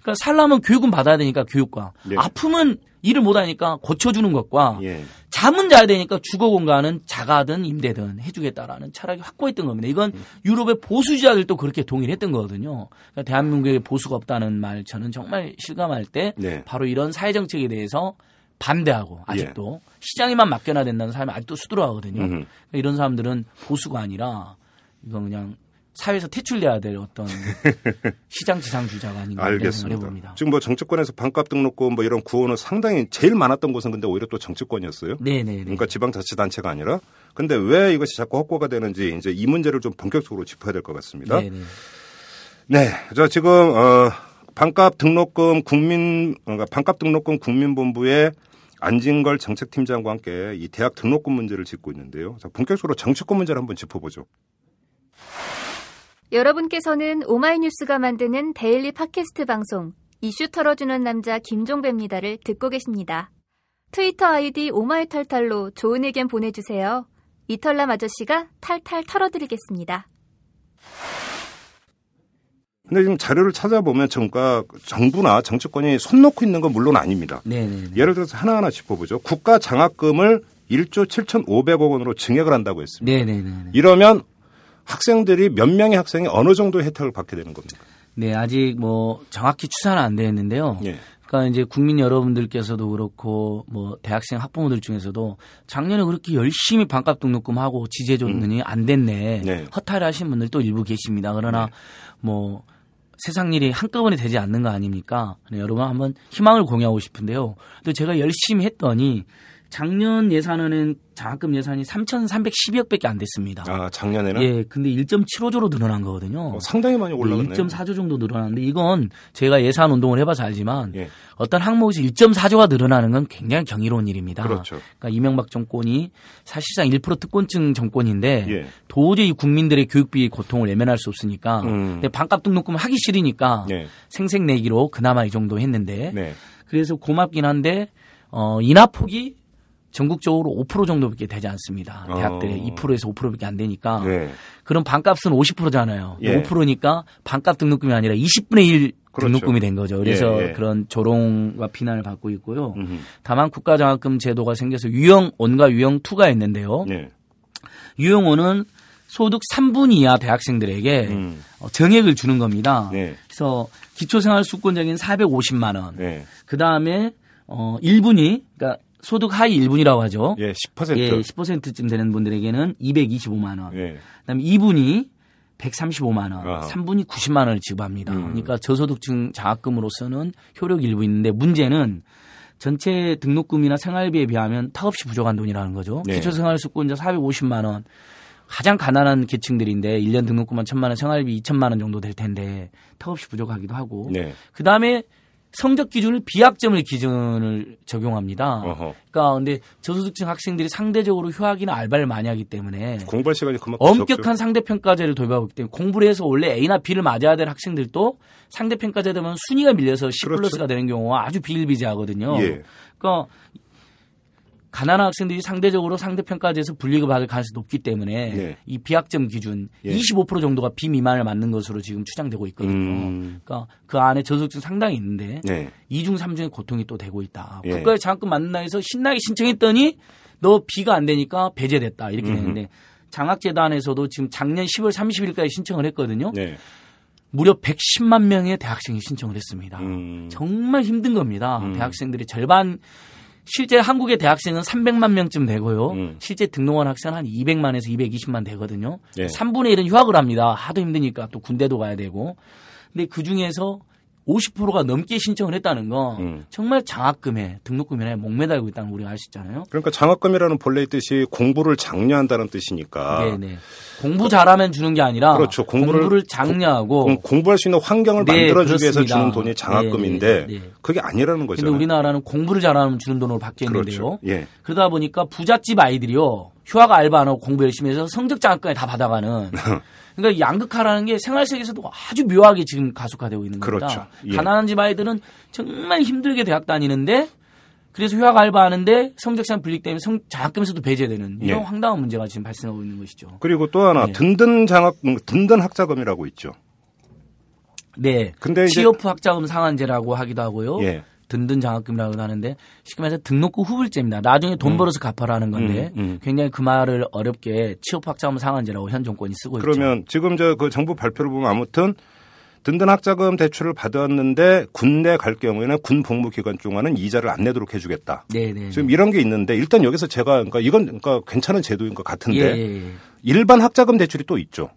그러니까 살려면 교육은 받아야 되니까 교육과 예. 아프면 일을 못하니까 고쳐주는 것과 예. 잠은 자야 되니까 주거 공간은 자가든 임대든 해주겠다라는 철학이 확고했던 겁니다. 이건 음. 유럽의 보수주자들도 그렇게 동의를 했던 거거든요. 그러니까 대한민국에 보수가 없다는 말 저는 정말 실감할 때 네. 바로 이런 사회 정책에 대해서 반대하고 아직도 시장에만 맡겨놔야 된다는 사람이 아직도 수두룩하거든요. 그러니까 이런 사람들은 보수가 아니라 이건 그냥 사회에서 퇴출돼야 될 어떤 시장 지상주자가 아닌가 알겠습니다. 해봅니다. 지금 뭐 정치권에서 반값 등록금 뭐 이런 구호는 상당히 제일 많았던 곳은 근데 오히려 또 정치권이었어요. 네네네. 그러니까 지방자치단체가 아니라. 근데 왜 이것이 자꾸 확보가 되는지 이제 이 문제를 좀 본격적으로 짚어야 될 것 같습니다. 네네. 네. 자, 지금, 어, 반값 등록금 국민, 그러니까 반값 등록금 국민본부의 안진걸 정책팀장과 함께 이 대학 등록금 문제를 짚고 있는데요. 자, 본격적으로 정치권 문제를 한번 짚어보죠. 여러분께서는 오마이뉴스가 만드는 daily 팟캐스트 방송 이슈 털어주는 남자 김종배입니다를 듣고 계십니다. 트위터 아이디 오마이털털로 좋은 의견 보내주세요. 이털남 아저씨가 탈탈 털어드리겠습니다. 근데 지금 자료를 찾아보면 정가 정부나 정치권이 손 놓고 있는 건 물론 아닙니다. 네네. 예를 들어서 하나하나 짚어보죠. 국가 장학금을 1조 7,500억 원으로 증액을 한다고 했습니다. 네네네. 이러면 학생들이 몇 명의 학생이 어느 정도 혜택을 받게 되는 겁니까? 네, 아직 뭐 정확히 추산은 안 되었는데요. 예. 그러니까 이제 국민 여러분들께서도 그렇고 뭐 대학생 학부모들 중에서도 작년에 그렇게 열심히 반값 등록금 하고 지지해 줬느니 안 됐네. 네. 허탈하신 분들도 일부 계십니다. 그러나 뭐 세상 일이 한꺼번에 되지 않는 거 아닙니까? 네, 여러분 한번 희망을 공유하고 싶은데요. 또 제가 열심히 했더니 작년 예산은 장학금 예산이 3,312억밖에 안 됐습니다. 아 작년에는 예, 근데 1.75조로 늘어난 거거든요. 어, 상당히 많이 올라갔네요. 1.4조 정도 늘어났는데 이건 제가 예산 운동을 해봐서 알지만 예. 어떤 항목에서 1.4조가 늘어나는 건 굉장히 경이로운 일입니다. 그렇죠. 그러니까 이명박 정권이 사실상 1% 특권층 정권인데 예. 도저히 국민들의 교육비 고통을 외면할 수 없으니까 음. 근데 반값 등록금 하기 싫으니까 네. 생색내기로 그나마 이 정도 했는데 네. 그래서 고맙긴 한데 어, 인하폭이 전국적으로 5% 정도밖에 되지 않습니다. 어. 대학들의 2%에서 5%밖에 안 되니까 네. 그럼 반값은 50%잖아요. 예. 5%니까 반값 등록금이 아니라 20분의 1 그렇죠. 등록금이 된 거죠. 그래서 예, 예. 그런 조롱과 비난을 받고 있고요. 음흠. 다만 국가장학금 제도가 생겨서 유형 1과 유형 2가 있는데요. 네. 유형 1은 소득 3분 이하 대학생들에게 음. 어, 정액을 주는 겁니다. 네. 그래서 기초생활 수급권적인 450만 원. 네. 그 다음에 어 1분이 그러니까 소득 하위 1분이라고 하죠. 예, 10%. 예, 10%쯤 되는 분들에게는 225만 원. 예. 그다음에 2분이 135만 원, 아하. 3분이 90만 원을 지급합니다. 음. 그러니까 저소득층 장학금으로서는 효력이 일부 있는데 문제는 전체 등록금이나 생활비에 비하면 턱없이 부족한 돈이라는 거죠. 네. 기초생활수급자 450만 원. 가장 가난한 계층들인데 1년 등록금만 1000만 원, 생활비 2천만 원 정도 될 텐데 턱없이 부족하기도 하고. 네. 그다음에 성적 기준을 비학점을 기준을 적용합니다. 어허. 그러니까 근데 저소득층 학생들이 상대적으로 휴학이나 알바를 많이 하기 때문에 공부할 시간이 그만큼 엄격한 적죠. 상대평가제를 도입하고 있기 때문에 공부를 해서 원래 A나 B를 맞아야 될 학생들도 상대평가제 되면 순위가 밀려서 C 그렇죠. 플러스가 되는 경우가 아주 비일비재하거든요. 예. 그러니까 가난한 학생들이 상대적으로 상대평가제에서 불이익을 받을 가능성이 높기 때문에 네. 이 비학점 기준 예. 25% 정도가 비미만을 맞는 것으로 지금 추정되고 있거든요. 음. 그러니까 그 안에 저소득층 상당히 있는데 네. 이중 삼중의 고통이 또 되고 있다. 예. 국가에 장학금 맞는다 해서 신나게 신청했더니 너 비가 안 되니까 배제됐다. 이렇게 음흠. 되는데 장학재단에서도 지금 작년 10월 30일까지 신청을 했거든요. 네. 무려 110만 명의 대학생이 신청을 했습니다. 음. 정말 힘든 겁니다. 음. 대학생들이 절반 실제 한국의 대학생은 300만 명쯤 되고요. 음. 실제 등록한 학생은 한 200만에서 220만 되거든요. 네. 3분의 1은 휴학을 합니다. 하도 힘드니까 또 군대도 가야 되고. 근데 그 중에서 50%가 넘게 신청을 했다는 건 음. 정말 장학금에 등록금에 목매달고 있다는 거 우리가 알 수 있잖아요. 그러니까 장학금이라는 본래의 뜻이 공부를 장려한다는 뜻이니까 네네. 공부 잘하면 주는 게 아니라 그렇죠. 공부를- 공부를 장려하고 공- 공부할 수 있는 환경을 네, 만들어주기 위해서. 주는 돈이 장학금인데 네, 네, 네. 그게 아니라는 거죠. 근데 우리나라는 공부를 잘하면 주는 돈으로 바뀌었는데요. 그렇죠. 예. 그러다 보니까 부잣집 아이들이요. 휴학 알바 안 하고 공부 열심히 해서 성적 장학금에 다 받아가는. 그러니까 양극화라는 게 생활 세계에서도 아주 묘하게 지금 가속화되고 있는 겁니다. 그렇죠. 예. 가난한 집 아이들은 정말 힘들게 대학 다니는데 그래서 휴학 알바하는데 성적상 불이익 때문에 성, 장학금에서도 배제되는 이런 예. 황당한 문제가 지금 발생하고 있는 것이죠. 그리고 또 하나 네. 든든 장학 든든 학자금이라고 있죠. 네. 근데 취업 학자금 상한제라고 하기도 하고요. 예. 든든 장학금이라고 하는데 쉽게 말해서 등록금 후불제입니다. 나중에 돈 벌어서 갚아라는 건데 음, 음. 굉장히 그 말을 어렵게 취업 학자금 상한제라고 현 정권이 쓰고 있죠. 그러면 지금 저 그 정부 발표를 보면 아무튼 든든 학자금 대출을 받았는데 군대 갈 경우에는 군 복무 기간 동안은 이자를 안 내도록 해주겠다. 네네. 지금 이런 게 있는데 일단 여기서 제가 그러니까 이건 그러니까 괜찮은 제도인 것 예, 같은데 예, 예. 일반 학자금 대출이 또 있죠.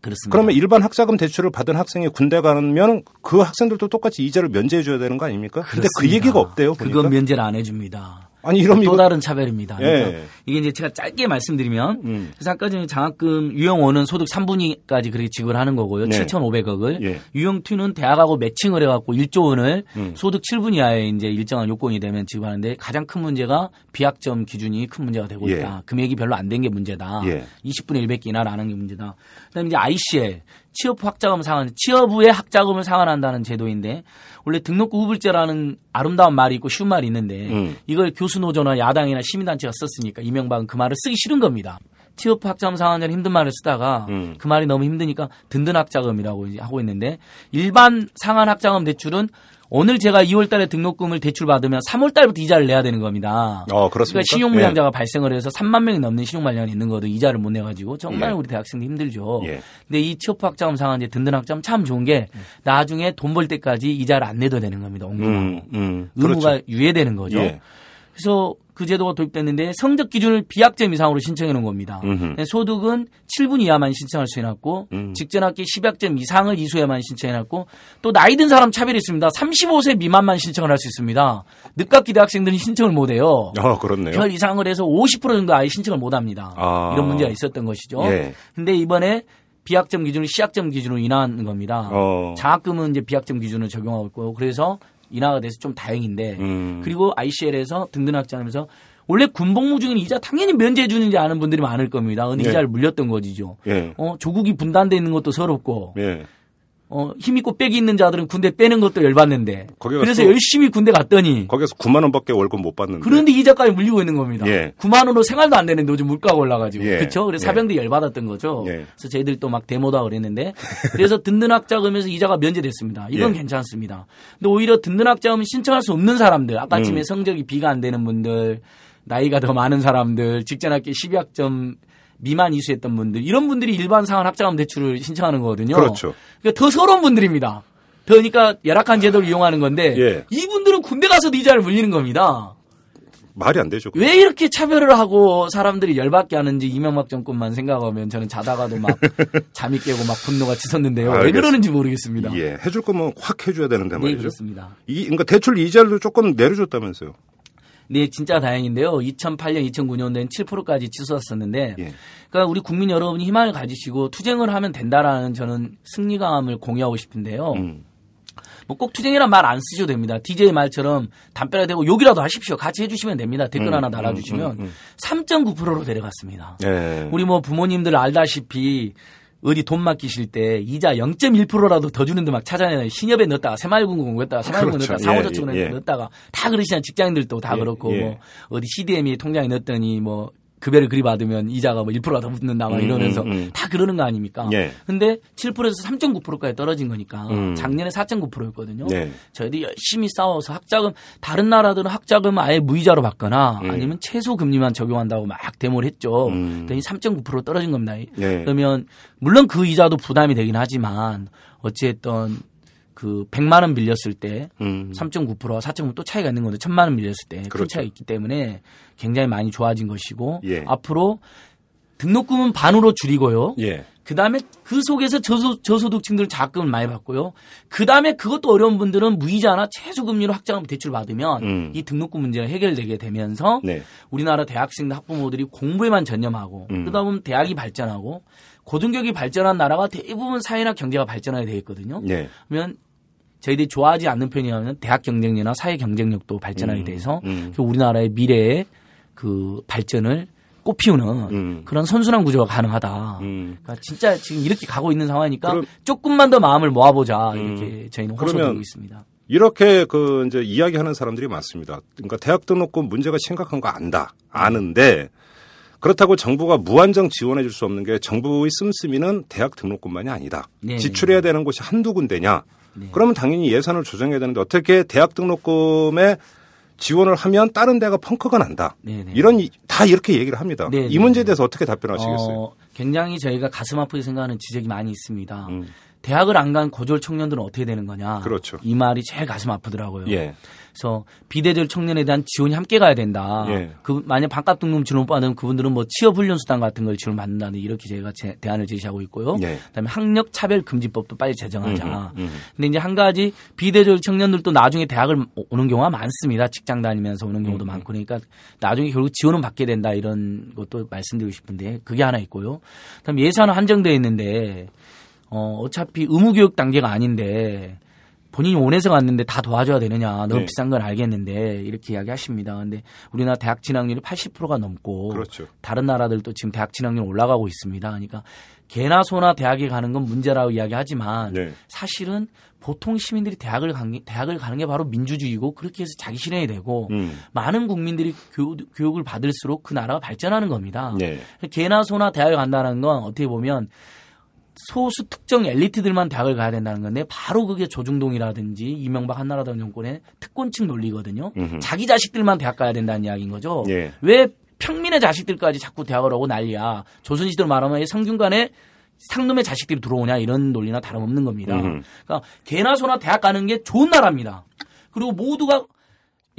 그렇습니다. 그러면 일반 학자금 대출을 받은 학생이 군대 가면 그 학생들도 똑같이 이자를 면제해 줘야 되는 거 아닙니까? 근데 그. 얘기가 없대요. 보니까. 그건 면제를 안 해줍니다. 아니 이러면 또 이거 다른 차별입니다. 예. 그러니까 이게 이제 제가 짧게 말씀드리면 음. 그래서 아까 전에 장학금 유형 1은 소득 3분위까지 그렇게 지급을 하는 거고요. 네. 7,500억을. 예. 유형 2는 대학하고 매칭을 해갖고 1조 원을 음. 소득 7분 이하에 이제 일정한 요건이 되면 지급하는데 가장 큰 문제가 비학점 기준이 큰 문제가 되고 예. 있다. 금액이 별로 안 된 게 문제다. 예. 20분의 100개 이하라는 게 문제다. 그다음에 이제 ICL 취업 학자금 상환, 취업 후에 학자금을 상환한다는 제도인데 원래 등록금 후불제라는 아름다운 말이 있고 쉬운 말이 있는데 음. 이걸 교수 노조나 야당이나 시민단체가 썼으니까 이명박은 그 말을 쓰기 싫은 겁니다. 취업 학자금 상환자는 힘든 말을 쓰다가 음. 그 말이 너무 힘드니까 든든 학자금이라고 하고 있는데 일반 상환 학자금 대출은 오늘 제가 2월 달에 등록금을 대출 받으면 3월 달부터 이자를 내야 되는 겁니다. 어, 그렇습니까? 그러니까 신용불량자가 발생을 해서 3만 명이 넘는 신용불량이 있는 거도 이자를 못 내가지고 정말 예. 우리 대학생들 힘들죠. 예. 근데 이 취업학자금 상환제 든든 학자금 참 좋은 게 나중에 돈 벌 때까지 이자를 안 내도 되는 겁니다. 음, 음. 의무가 그렇죠. 유예되는 거죠. 예. 그래서 그 제도가 도입됐는데 성적 기준을 비학점 이상으로 신청해 놓은 겁니다. 음흠. 소득은 7분 이하만 신청할 수 해놨고 음. 직전 학기 10학점 이상을 이수해만 신청해 놨고 또 나이 든 사람 차별이 있습니다. 35세 미만만 신청을 할 수 있습니다. 늦깎이 대학생들은 신청을 못 해요. 어, 그렇네요. 별 이상을 해서 50% 정도 아예 신청을 못 합니다. 아. 이런 문제가 있었던 것이죠. 예. 근데 이번에 비학점 기준을 시학점 기준으로 인하하는 겁니다. 어. 장학금은 이제 비학점 기준을 적용하고 있고 그래서 인하가 돼서 좀 다행인데 음. 그리고 ICL에서 등등 학자하면서 원래 군복무 중인 이자 당연히 면제해 주는지 아는 분들이 많을 겁니다. 은 네. 이자를 물렸던 거지죠. 예. 어, 조국이 분단돼 있는 것도 서럽고 예. 어, 힘 있고 빽이 있는 자들은 군대 빼는 것도 열받는데 그래서 또- 열심히 군대 갔더니 거기서 9만 원밖에 월급 못 받는데. 그런데 이자까지 물리고 있는 겁니다. 예. 9만 원으로 생활도 안 되는데 요즘 물가가 올라가지고. 예. 그렇죠? 그래서 예. 사병들이 열받았던 거죠. 예. 그래서 저희들 또 막 데모다 그랬는데 그래서 든든 학자 금에서 이자가 면제됐습니다. 이건 예. 괜찮습니다. 근데 오히려 든든 학자 금 신청할 수 없는 사람들, 아까쯤에 음. 성적이 B가 안 되는 분들, 나이가 더 많은 사람들, 직전 학기 12학점 미만 이수했던 분들 이런 분들이 일반 상환 학자금 대출을 신청하는 거거든요. 그렇죠. 그러니까 더 서러운 분들입니다. 더 그러니까 열악한 제도를 이용하는 건데 예. 이분들은 군대 가서도 이자를 물리는 겁니다. 말이 안 되죠. 왜 이렇게 차별을 하고 사람들이 열받게 하는지 이명박 정권만 생각하면 저는 자다가도 막 잠이 깨고 막 분노가 치솟는데요. 왜 알겠습니다. 그러는지 모르겠습니다. 예. 해줄 거면 확 해줘야 되는데 네, 말이죠. 그렇습니다. 이, 그러니까 대출 이자를 조금 내려줬다면서요. 네, 진짜 다행인데요. 2008년, 2009년도엔 7%까지 치솟았었는데, 예. 그러니까 우리 국민 여러분이 희망을 가지시고 투쟁을 하면 된다라는 저는 승리감을 공유하고 싶은데요. 음. 뭐꼭 투쟁이란 말 안 쓰셔도 됩니다. DJ 말처럼 담배라 대고 욕이라도 하십시오. 같이 해주시면 됩니다. 댓글 음, 하나 음, 달아주시면 음, 음. 3.9%로 내려갔습니다. 예. 우리 뭐 부모님들 알다시피 어디 돈 맡기실 때 이자 0.1%라도 더 주는데 막 찾아내는 신협에 넣었다가 새마을금고 공부했다가 새마을금고 그렇죠. 넣었다가 상호저축은행 예, 예. 넣었다가 다 그러시는 직장인들도 다 예, 그렇고 예. 뭐 어디 CDM이 통장에 넣었더니 뭐 급여를 그리 받으면 이자가 뭐 1%가 더 붙는다 막 음, 이러면서 음, 음. 다 그러는 거 아닙니까? 예. 근데 7%에서 3.9%까지 떨어진 거니까 음. 작년에 4.9%였거든요. 네. 저희들이 열심히 싸워서 학자금 다른 나라들은 학자금 아예 무이자로 받거나 음. 아니면 최소 금리만 적용한다고 막 데모를 했죠. 음. 그랬더니 3.9% 떨어진 겁니다. 네. 그러면 물론 그 이자도 부담이 되긴 하지만 어찌했던 그 100만 원 빌렸을 때 음. 3.9%와 4.9또 차이가 있는 건데 1000만 원 빌렸을 때큰 그렇죠. 차이가 있기 때문에 굉장히 많이 좋아진 것이고 예. 앞으로 등록금은 반으로 줄이고요. 예. 그 다음에 그 속에서 저소, 저소득층들은 자금을 많이 받고요. 그 다음에 그것도 어려운 분들은 무이자나 최소금리로 학자금 대출 받으면 음. 이 등록금 문제가 해결되게 되면서 네. 우리나라 대학생들 학부모들이 공부에만 전념하고 음. 그러다 보면 대학이 발전하고 고등교육이 발전한 나라가 대부분 사회나 경제가 발전하게 되어 있거든요. 예. 그러면 저희들이 좋아하지 않는 편이라면 대학 경쟁력이나 사회 경쟁력도 발전하게 음. 돼서 음. 그 우리나라의 미래의 그 발전을 꽃피우는 음. 그런 선순환 구조가 가능하다. 음. 그러니까 진짜 지금 이렇게 가고 있는 상황이니까 그럼- 조금만 더 마음을 모아보자 이렇게 음. 저희는 그러면 호소하고 있습니다. 이렇게 그 이제 이야기하는 사람들이 많습니다. 그러니까 대학 등록금 문제가 심각한 거 안다. 아는데 그렇다고 정부가 무한정 지원해 줄 수 없는 게 정부의 씀씀이는 대학 등록금만이 아니다. 네. 지출해야 되는 곳이 한두 군데냐. 네. 그러면 당연히 예산을 조정해야 되는데 어떻게 대학 등록금에 지원을 하면 다른 데가 펑크가 난다. 네, 네. 이런 이- 다 이렇게 얘기를 합니다. 네, 이 네, 문제에 네. 대해서 어떻게 답변하시겠어요? 어, 굉장히 저희가 가슴 아프게 생각하는 지적이 많이 있습니다. 음. 대학을 안 간 고졸 청년들은 어떻게 되는 거냐. 그렇죠. 이 말이 제일 가슴 아프더라고요. 예. 그래서 비대졸 청년에 대한 지원이 함께 가야 된다. 예. 그 만약 반값 등록 지원 받으면 그분들은 뭐 취업 훈련 수당 같은 걸 지원 받는다는 이렇게 저희가 제- 대안을 제시하고 있고요. 예. 그다음에 학력 차별 금지법도 빨리 제정하자. 음, 음. 근데 이제 한 가지 비대졸 청년들도 나중에 대학을 오는 경우가 많습니다. 직장 다니면서 오는 경우도 음, 많고 그러니까 나중에 결국 지원은 받게 된다 이런 것도 말씀드리고 싶은데 그게 하나 있고요. 그다음에 예산은 한정되어 있는데 어 어차피 의무 교육 단계가 아닌데 본인이 원해서 갔는데 다 도와줘야 되느냐. 너무 네. 비싼 건 알겠는데 이렇게 이야기하십니다. 근데 우리나라 대학 진학률이 80%가 넘고 그렇죠. 다른 나라들도 지금 대학 진학률 올라가고 있습니다. 그러니까 개나 소나 대학에 가는 건 문제라고 이야기하지만 네. 사실은 보통 시민들이 대학을 간 게, 대학을 가는 게 바로 민주주의고 그렇게 해서 자기 실현이 되고 음. 많은 국민들이 교육, 교육을 받을수록 그 나라가 발전하는 겁니다. 네. 개나 소나 대학을 간다는 건 어떻게 보면 소수 특정 엘리트들만 대학을 가야 된다는 건데 바로 그게 조중동이라든지 이명박 한나라당 정권의 특권층 논리거든요. 음흠. 자기 자식들만 대학 가야 된다는 이야기인 거죠. 예. 왜 평민의 자식들까지 자꾸 대학을 오고 난리야. 조선시대로 말하면 성균관에 상놈의 자식들이 들어오냐 이런 논리나 다름없는 겁니다. 음흠. 그러니까 개나 소나 대학 가는 게 좋은 나라입니다. 그리고 모두가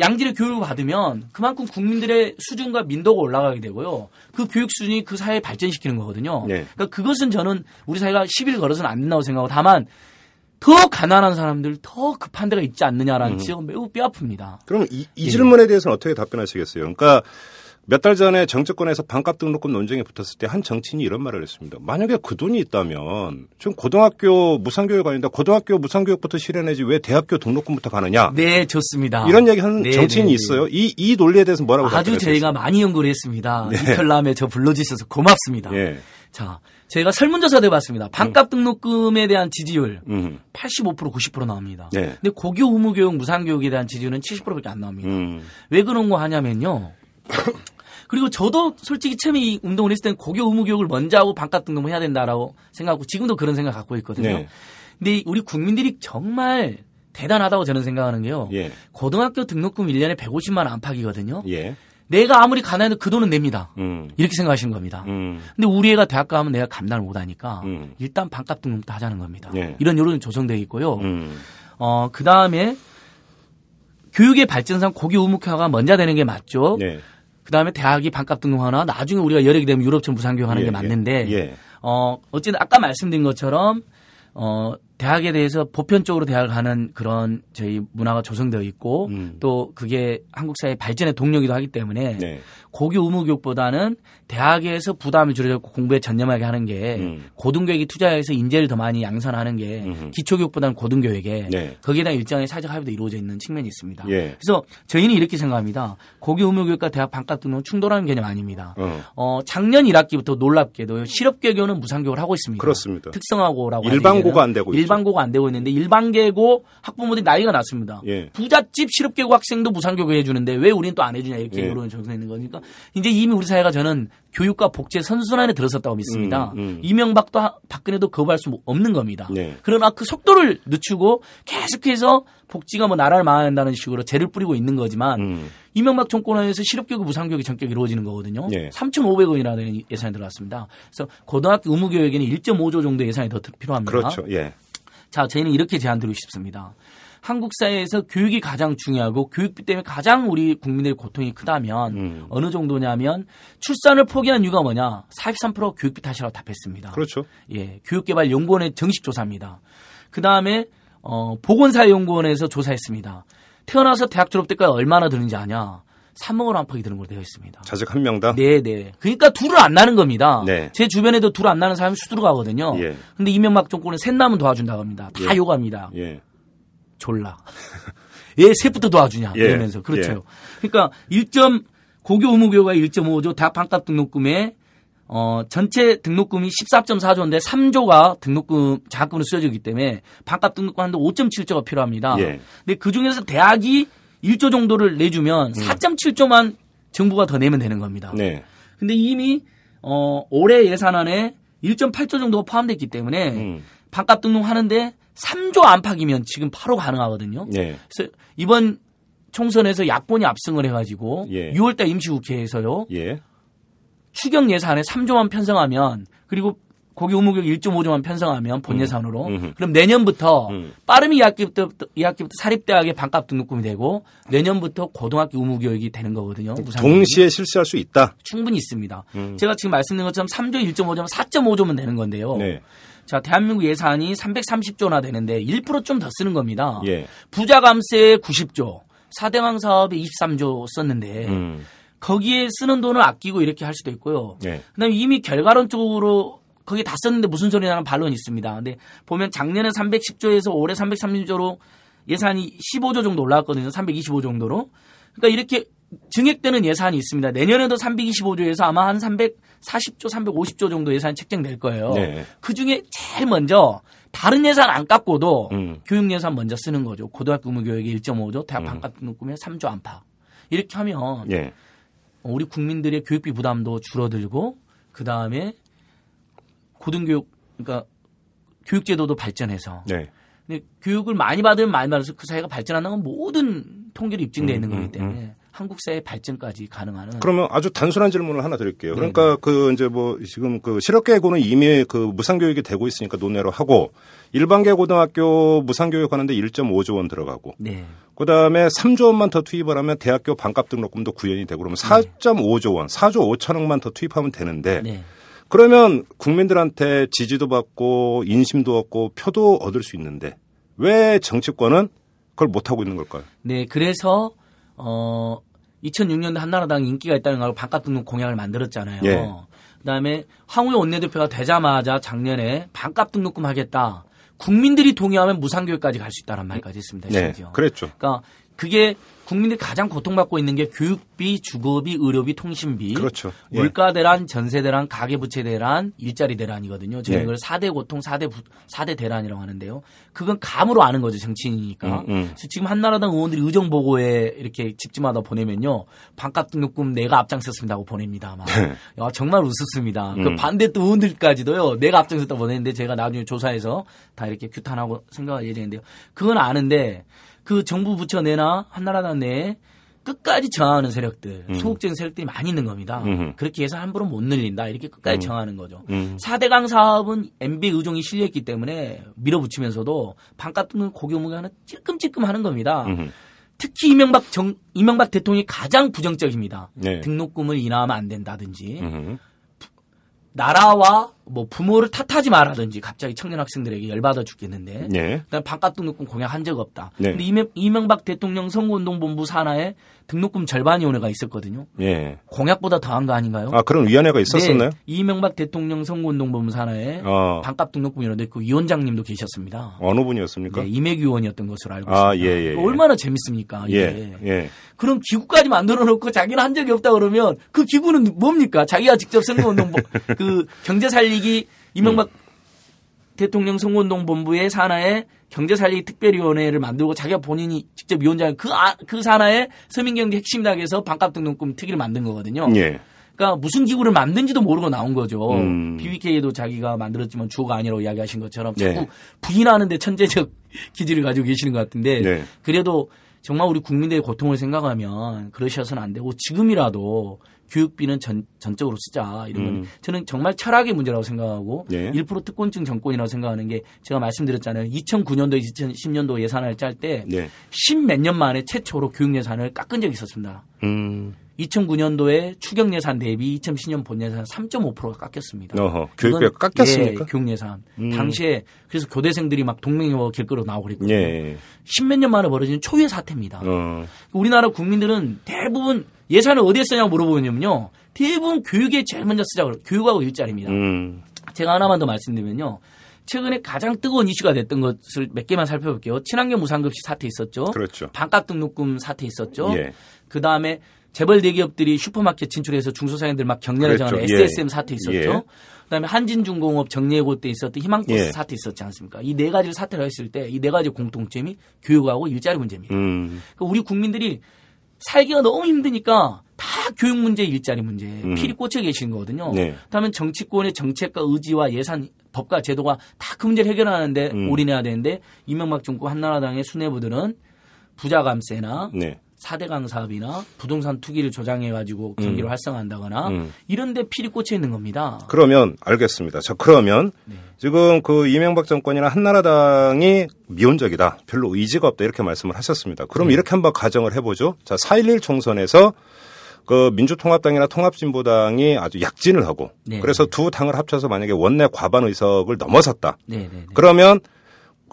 양질의 교육을 받으면 그만큼 국민들의 수준과 민도가 올라가게 되고요. 그 교육 수준이 그 사회를 발전시키는 거거든요. 네. 그러니까 그것은 저는 우리 사회가 시비를 걸어서는 안 된다고 생각하고 다만 더 가난한 사람들 더 급한 데가 있지 않느냐라는 지적은 매우 뼈아픕니다. 그럼 이, 이 예. 질문에 대해서는 어떻게 답변하시겠어요? 그러니까 몇 달 전에 정치권에서 반값 등록금 논쟁에 붙었을 때 한 정치인이 이런 말을 했습니다. 만약에 그 돈이 있다면 지금 고등학교 무상교육 아닌데 고등학교 무상교육부터 실현해지 왜 대학교 등록금부터 가느냐? 네, 좋습니다. 이런 얘기 하는 네, 정치인이 네, 네. 있어요. 이, 이 논리에 대해서 뭐라고 아주? 저희가 많이 연구를 했습니다. 네. 이탈남에 저 불러주셔서 고맙습니다. 예. 자, 저희가 설문조사도 해봤습니다. 반값 등록금에 대한 지지율 음. 85% 90% 나옵니다. 네. 근데 고교 의무교육 무상교육에 대한 지지율은 70%밖에 안 나옵니다. 음. 왜 그런 거 하냐면요. 그리고 저도 솔직히 처음에 이 운동을 했을 때는 고교 의무 교육을 먼저 하고 반값 등록을 해야 된다라고 생각하고 지금도 그런 생각 갖고 있거든요. 네. 근데 우리 국민들이 정말 대단하다고 저는 생각하는 게요. 예. 고등학교 등록금 1년에 150만 원 안팎이거든요. 예. 내가 아무리 가난해도 그 돈은 냅니다. 음. 이렇게 생각하시는 겁니다. 음. 근데 우리 애가 대학 가면 내가 감당을 못 하니까 음. 일단 반값 등록도 하자는 겁니다. 예. 이런 여론이 조성되어 있고요. 음. 어, 그 다음에 교육의 발전상 고교 의무화가 먼저 되는 게 맞죠. 예. 그 다음에 대학이 반값 등록하나 나중에 우리가 여력이 되면 유럽처럼 무상교육하는 예, 게 맞는데 예. 어, 어쨌든 아까 말씀드린 것처럼 어, 대학에 대해서 보편적으로 대학을 가는 그런 저희 문화가 조성되어 있고 음. 또 그게 한국 사회 발전의 동력이기도 하기 때문에 네. 고교 의무교육보다는 대학에서 부담을 줄여고 공부에 전념하게 하는 게 음. 고등교육이 투자해서 인재를 더 많이 양산하는 게 음흠. 기초교육보다는 고등교육에 네. 거기에 대한 일정의 사회적 합의도 이루어져 있는 측면이 있습니다. 예. 그래서 저희는 이렇게 생각합니다. 고교 의무교육과 대학 반값 등록은 충돌하는 개념 아닙니다. 어. 어, 작년 1학기부터 놀랍게도 실업계교는 무상교육을 하고 있습니다. 그렇습니다. 특성화고라고 일반고가 안 되고 있죠. 일반고가 안 되고 있는데 일반계고 학부모들이 난리가 났습니다. 예. 부잣집 실업계고 학생도 무상교육 해주는데 왜 우리는 또 안 해주냐 이렇게 예. 여론이 조성되는 거니까 이제 이미 우리 사회가 저는 교육과 복지의 선순환에 들어섰다고 믿습니다. 음, 음. 이명박도 하- 박근혜도 거부할 수 없는 겁니다. 네. 그러나 그 속도를 늦추고 계속해서 복지가 뭐 나라를 망한다는 식으로 죄를 뿌리고 있는 거지만 음. 이명박 정권 하에서 실업교육 무상교육이 전격 이루어지는 거거든요. 예. 3,500원이라는 예산이 들어왔습니다. 그래서 고등학교 의무교육에는 1.5조 정도 예산이 더 필요합니다. 그렇죠. 예. 자, 저희는 이렇게 제안드리고 싶습니다. 한국 사회에서 교육이 가장 중요하고 교육비 때문에 가장 우리 국민들의 고통이 크다면 음. 어느 정도냐면 출산을 포기한 이유가 뭐냐? 43% 교육비 탓이라고 답했습니다. 그렇죠. 예, 교육개발연구원의 정식 조사입니다. 그 다음에 어, 보건사연구원에서 조사했습니다. 태어나서 대학 졸업 때까지 얼마나 드는지 아냐? 3억 원 안팎이 드는 걸로 되어 있습니다. 자식 한 명당. 네, 네. 그러니까 둘을 안 나는 겁니다. 네. 제 주변에도 둘 안 나는 사람이 수두로 가거든요. 예. 근데 이명박 정권은 셋 나면 도와준다고 합니다. 다 예. 요구합니다. 예. 졸라. 얘 셋부터 도와주냐 예. 이러면서 그렇죠. 예. 그러니까 1점 고교 의무교육가 1.5조 대학 반값 등록금에 어 전체 등록금이 14.4조인데 3조가 등록금 자금으로 쓰여지기 때문에 반값 등록금 한도 5.7조가 필요합니다. 예. 근데 그 중에서 대학이 1조 정도를 내주면 4.7조만 정부가 더 내면 되는 겁니다. 네. 근데 이미 어 올해 예산안에 1.8조 정도가 포함됐기 때문에 음. 반값 등록하는데 3조 안팎이면 지금 바로 가능하거든요. 네. 그래서 이번 총선에서 야권이 압승을 해가지고 예. 6월달 임시국회에서요 예. 추경 예산에 3조만 편성하면 그리고 고교 의무교육 1.5조만 편성하면 본 예산으로 음흠. 그럼 내년부터 음. 빠르면 2학기부터 2학기부터 사립대학의 반값 등록금이 되고 내년부터 고등학교 의무교육이 되는 거거든요. 무상교육이. 동시에 실시할 수 있다. 충분히 있습니다. 음. 제가 지금 말씀드린 것처럼 3조 1.5조면 4.5조면 되는 건데요. 네. 자, 대한민국 예산이 330조나 되는데 1%좀 더 쓰는 겁니다. 예. 부자 감세에 90조, 사대강 사업에 23조 썼는데 음. 거기에 쓰는 돈을 아끼고 이렇게 할 수도 있고요. 예. 그다음에 이미 결과론적으로 거기 다 썼는데 무슨 소리냐는 반론이 있습니다. 근데 보면 작년에 310조에서 올해 330조로 예산이 15조 정도 올라왔거든요. 325 정도로. 그러니까 이렇게 증액되는 예산이 있습니다. 내년에도 325조에서 아마 한 340조, 350조 정도 예산이 책정될 거예요. 네. 그 중에 제일 먼저 다른 예산 안 깎고도 음. 교육 예산 먼저 쓰는 거죠. 고등학교 의무교육에 1.5조, 대학 음. 반값 등록금에 3조 안팎. 이렇게 하면 예. 우리 국민들의 교육비 부담도 줄어들고 그 다음에 고등교육 그러니까 교육제도도 발전해서 네. 근데 교육을 많이 받으면 많이 받아서 그 사회가 발전한다는 건 모든 통계로 입증되어 있는 음, 거기 음, 때문에 한국 사회 발전까지 가능한 그러면 아주 단순한 질문을 하나 드릴게요. 네, 그러니까 그 이제 뭐 지금 그 실업계고는 이미 그 무상교육이 되고 있으니까 논외로 하고 일반계 고등학교 무상교육 하는데 1.5조 원 들어가고 네. 그 다음에 3조 원만 더 투입을 하면 대학교 반값 등록금도 구현이 되고 그러면 4.5조 원, 4조 5천억만 더 투입하면 되는데 네. 그러면 국민들한테 지지도 받고 인심도 얻고 표도 얻을 수 있는데 왜 정치권은 그걸 못 하고 있는 걸까요? 네, 그래서 어 2006년도 한나라당 인기가 있다는 걸 반값 등록 공약을 만들었잖아요. 예. 그다음에 황우여 원내대표가 되자마자 작년에 반값 등록금 하겠다. 국민들이 동의하면 무상교육까지 갈 수 있다는 말까지 했습니다. 네, 심지어. 그랬죠. 그러니까 그게 국민들이 가장 고통받고 있는 게 교육비, 주거비, 의료비, 통신비, 그렇죠. 예. 물가 대란, 전세 대란, 가계 부채 대란, 일자리 대란이거든요. 저는 네. 이걸 4대 고통, 4대 부, 4대 대란이라고 하는데요. 그건 감으로 아는 거죠, 정치인이니까. 음, 음. 그래서 지금 한나라당 의원들이 의정 보고에 이렇게 집집마다 보내면요. 반값 등록금 내가 앞장섰습니다 하고 보냅니다. 막. 네. 야, 정말 우습습니다. 그 음. 반대 또 의원들까지도요. 내가 앞장섰다 보냈는데 제가 나중에 조사해서 다 이렇게 규탄하고 생각할 예정인데요. 그건 아는데 그 정부 부처 내나 한나라당 내에 끝까지 저항하는 세력들, 음. 소극적인 세력들이 많이 있는 겁니다. 음흠. 그렇게 해서 함부로 못 늘린다. 이렇게 끝까지 음. 저항하는 거죠. 음. 4대강 사업은 MB 의종이 실려있기 때문에 밀어붙이면서도 반값 등록 고교무게 하나 찔끔찔끔 하는 겁니다. 음흠. 특히 이명박 정, 이명박 대통령이 가장 부정적입니다. 네. 등록금을 인하하면 안 된다든지 음흠. 나라와 뭐 부모를 탓하지 마라든지 갑자기 청년 학생들에게 열받아 죽겠는데 네. 그다음 반값 등록금 공약 한 적 없다. 네. 근데 이명, 이명박 대통령 선거운동본부 산하에 등록금 절반 위원회가 있었거든요. 예. 공약보다 더한 거 아닌가요? 아 그런 위원회가 있었었나요? 네, 이명박 대통령 선거운동본부 산하에 어. 반값 등록금 위원회 그 위원장님도 계셨습니다. 어느 분이었습니까? 네, 이매규 의원이었던 것으로 알고 아, 있습니다. 예, 예, 예. 얼마나 재밌습니까? 이게. 예. 예. 그럼 기구까지 만들어 놓고 자기는 한 적이 없다 그러면 그 기구는 뭡니까? 자기가 직접 선거운동 본- 그 경제 살리기 이명박 음. 대통령 선거운동 본부의 산하에 경제 살리기 특별위원회를 만들고 자기가 본인이 직접 위원장 그, 아, 그 산하에 서민경제 핵심당에서 반값 등록금 특위를 만든 거거든요. 예. 그러니까 무슨 기구를 만든지도 모르고 나온 거죠. 음. BBK도 자기가 만들었지만 주어가 아니라고 이야기하신 것처럼 네. 자꾸 부인하는데 천재적 기질을 가지고 계시는 것 같은데 네. 그래도 정말 우리 국민들의 고통을 생각하면 그러셔서는 안 되고 지금이라도 교육비는 전, 전적으로 쓰자 이런 건 음. 저는 정말 철학의 문제라고 생각하고 예. 1% 특권층 정권이라고 생각하는 게 제가 말씀드렸잖아요. 2009년도 2010년도 예산을 짤때 네. 십몇 년 만에 최초로 교육 예산을 깎은 적이 있었습니다. 음. 2009년도에 추경 예산 대비 2010년 본 예산 3.5%가 깎였습니다. 어허. 교육비 이건- 깎였습니까? 예, 교육 예산. 음. 당시에 그래서 교대생들이 막 동맹여 길거리로 나오고 그랬거든요. 예. 십몇 년 만에 벌어지는 초유의 사태입니다. 어. 우리나라 국민들은 대부분 예산을 어디에 쓰냐고 물어보면요. 대부분 교육에 제일 먼저 쓰자고. 교육하고 일자리입니다. 음. 제가 하나만 더 말씀드리면요. 최근에 가장 뜨거운 이슈가 됐던 것을 몇 개만 살펴볼게요. 친환경 무상급식 사태 있었죠. 그렇죠. 반값 등록금 사태 있었죠. 예. 그 다음에 재벌 대기업들이 슈퍼마켓 진출해서 중소상인들 막 경련을 그랬죠. 정하는 예. SSM 사태 있었죠. 예. 그다음에 한진중공업 정리해고 때 있었던 희망버스 예. 사태 있었지 않습니까? 이 네 가지를 사태를 했을 때 이 네 가지 공통점이 교육하고 일자리 문제입니다. 음. 그러니까 우리 국민들이 살기가 너무 힘드니까 다 교육 문제, 일자리 문제 음. 필히 꽂혀 계시는 거거든요. 네. 그다음에 정치권의 정책과 의지와 예산, 법과 제도가 다 그 문제를 해결하는데 음. 올인해야 되는데 이명박 정부 한나라당의 수뇌부들은 부자 감세나 네. 4대강 사업이나 부동산 투기를 조장해가지고 경기를 활성화한다거나 음. 이런 데 필히 꽂혀 있는 겁니다. 그러면 알겠습니다. 자, 그러면 네. 지금 그 이명박 정권이나 한나라당이 미온적이다. 별로 의지가 없다. 이렇게 말씀을 하셨습니다. 그럼 네. 이렇게 한번 가정을 해보죠. 자, 4.11 총선에서 그 민주통합당이나 통합진보당이 아주 약진을 하고 네. 그래서 두 당을 합쳐서 만약에 원내 과반 의석을 넘어섰다. 네, 네, 네. 그러면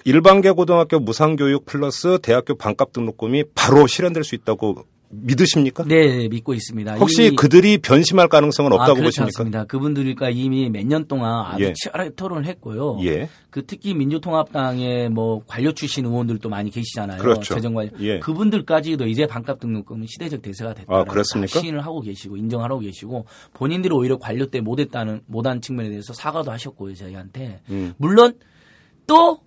일반계 고등학교 무상교육 플러스 대학교 반값 등록금이 바로 실현될 수 있다고 믿으십니까? 네, 믿고 있습니다. 혹시 그들이 변심할 가능성은 아, 없다고 그렇지 보십니까? 않습니다. 그분들과 이미 몇 년 동안 아주 예. 치열하게 토론을 했고요. 예. 그 특히 민주통합당의 뭐 관료 출신 의원들도 많이 계시잖아요. 그렇죠. 재정관료. 예. 그분들까지도 이제 반값 등록금은 시대적 대세가 됐다. 아, 그렇습니까? 시인을 하고 계시고 인정하고 계시고 본인들이 오히려 관료 때 못했다는 못한 측면에 대해서 사과도 하셨고요 저희한테. 음. 물론 또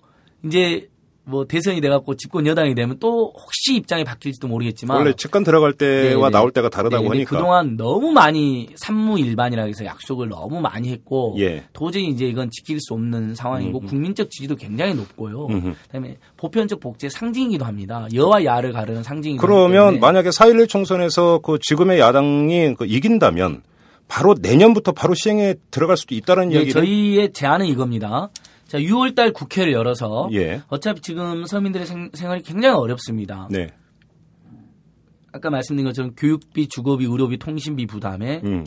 이제 뭐 대선이 돼갖고 집권 여당이 되면 또 혹시 입장이 바뀔지도 모르겠지만 원래 직관 들어갈 때와 네, 나올 때가 다르다고 네, 근데 하니까. 그동안 너무 많이 산무일반이라 해서 약속을 너무 많이 했고 예. 도저히 이제 이건 지킬 수 없는 상황이고 음, 음. 국민적 지지도 굉장히 높고요. 음흠. 그다음에 보편적 복지의 상징이기도 합니다. 여와 야를 가르는 상징이기도 그러면 만약에 4.11 총선에서 그 지금의 야당이 그 이긴다면 바로 내년부터 바로 시행에 들어갈 수도 있다는 네, 이야기를 저희의 제안은 이겁니다. 자, 6월달 국회를 열어서 예. 어차피 지금 서민들의 생, 생활이 굉장히 어렵습니다. 네. 아까 말씀드린 것처럼 교육비, 주거비, 의료비, 통신비 부담에 음.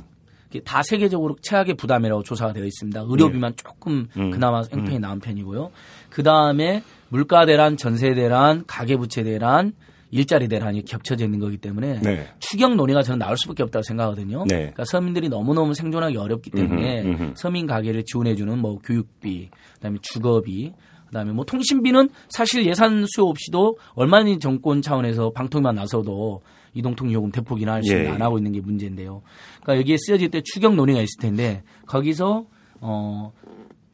다 세계적으로 최악의 부담이라고 조사가 되어 있습니다. 의료비만 조금 음. 그나마 형편이 나은 편이고요. 그 다음에 물가 대란, 전세 대란, 가계부채 대란, 일자리 대란이 겹쳐져 있는 거기 때문에 네. 추경 논의가 저는 나올 수밖에 없다고 생각하거든요. 네. 그러니까 서민들이 너무너무 생존하기 어렵기 때문에 음흠, 음흠. 서민 가게를 지원해주는 뭐 교육비, 그다음에 주거비, 그다음에 뭐 통신비는 사실 예산 수요 없이도 얼마나 정권 차원에서 방통위만 나서도 이동통 요금 대폭이나 할수 있는 예. 안 하고 있는 게 문제인데요. 그러니까 여기에 쓰여질 때 추경 논의가 있을 텐데 거기서 어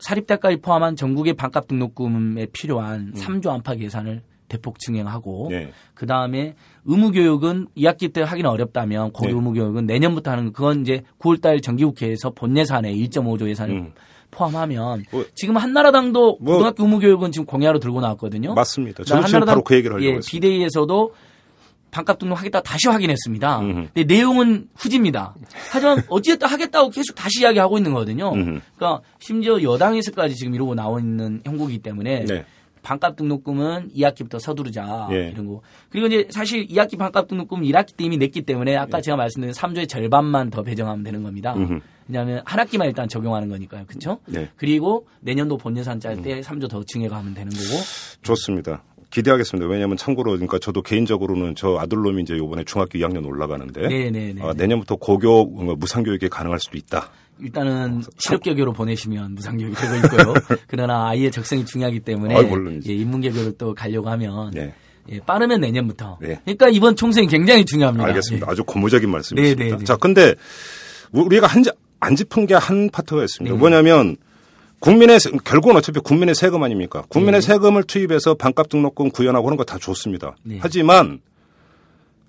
사립대까지 포함한 전국의 반값 등록금에 필요한 3조 안팎 예산을 대폭 증액하고 네. 그 다음에 의무 교육은 2학기 때 하기는 어렵다면 고교 네. 의무 교육은 내년부터 하는 거 그건 이제 9월달 정기국회에서 본 예산에 1.5조 예산을 음. 포함하면 뭐- 지금 한나라당도 뭐- 고등학교 의무 교육은 지금 공약으로 들고 나왔거든요. 맞습니다. 저는 지금 바로 그 얘기를 하려고 예, 했습니다. 비대위에서도 반값 등록하겠다 다시 확인했습니다. 음흠. 근데 내용은 후지입니다. 하지만 어찌됐든 하겠다고 계속 다시 이야기하고 있는 거거든요. 음흠. 그러니까 심지어 여당에서까지 지금 이러고 나와 있는 형국이기 때문에 네. 반값 등록금은 2학기부터 서두르자 예. 이런 거. 그리고 이제 사실 2학기 반값 등록금 1학기 때 이미 냈기 때문에 아까 제가 말씀드린 3조의 절반만 더 배정하면 되는 겁니다. 예. 음흠. 왜냐하면 한 학기만 일단 적용하는 거니까요. 그렇죠? 네. 음. 그리고 내년도 본예산 짤 때 3조 더 증액하면 되는 거고. 좋습니다. 기대하겠습니다. 왜냐하면 참고로 그러니까 저도 개인적으로는 저 아들놈이 이제 이번에 중학교 2학년 올라가는데 네네네. 아, 내년부터 고교 어, 무상교육이 가능할 수도 있다. 일단은 실업개교로 보내시면 무상교육이 되고 있고요. 그러나 아이의 적성이 중요하기 때문에 물론이죠. 예, 인문개교를 또 가려고 하면 네. 예, 빠르면 내년부터. 네. 그러니까 이번 총선이 굉장히 중요합니다. 알겠습니다. 예. 아주 고무적인 말씀이십니다. 네, 네, 네. 자, 근데 우리가 한, 안 짚은 게 한 파트가 있습니다. 네. 뭐냐면 국민의 세- 결국은 어차피 국민의 세금 아닙니까? 국민의 세금을 투입해서 반값 등록금 구현하고 하는 거 다 좋습니다. 네. 하지만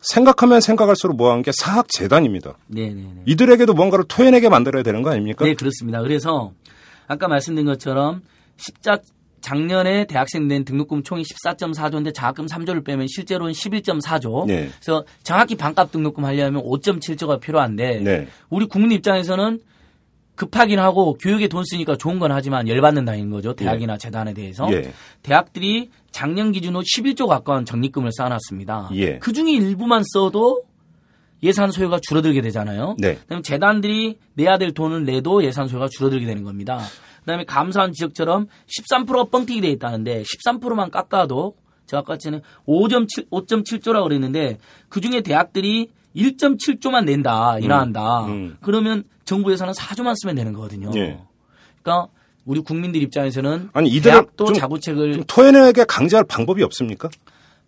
생각하면 생각할수록 뭐한 게 사학 재단입니다. 네네네. 이들에게도 뭔가를 토해내게 만들어야 되는 거 아닙니까? 네, 그렇습니다. 그래서 아까 말씀드린 것처럼 십자 작년에 대학생 낸 등록금 총이 14.4조인데 장학금 3조를 빼면 실제로는 11.4조. 네. 그래서 정확히 반값 등록금 하려면 5.7조가 필요한데 네. 우리 국민 입장에서는 급하긴 하고 교육에 돈 쓰니까 좋은 건 하지만 열받는다는 거죠. 대학이나 재단에 대해서. 예. 대학들이 작년 기준으로 11조 가까운 적립금을 쌓아놨습니다. 예. 그 중에 일부만 써도 예산 소요가 줄어들게 되잖아요. 네. 그다음에 재단들이 내야 될 돈을 내도 예산 소요가 줄어들게 되는 겁니다. 그다음에 감사원 지적처럼 13%가 뻥튀기 돼 있다는데 13%만 깎아도 제가 아까 전에 5.7 5.7조라고 그랬는데 그 중에 대학들이 1.7조만 낸다 인하한다. 음. 그러면 정부 예산은 4조만 쓰면 되는 거거든요. 예. 그러니까 우리 국민들 입장에서는 아니, 대학도 좀- 자구책을 좀 토해내게 강제할 방법이 없습니까?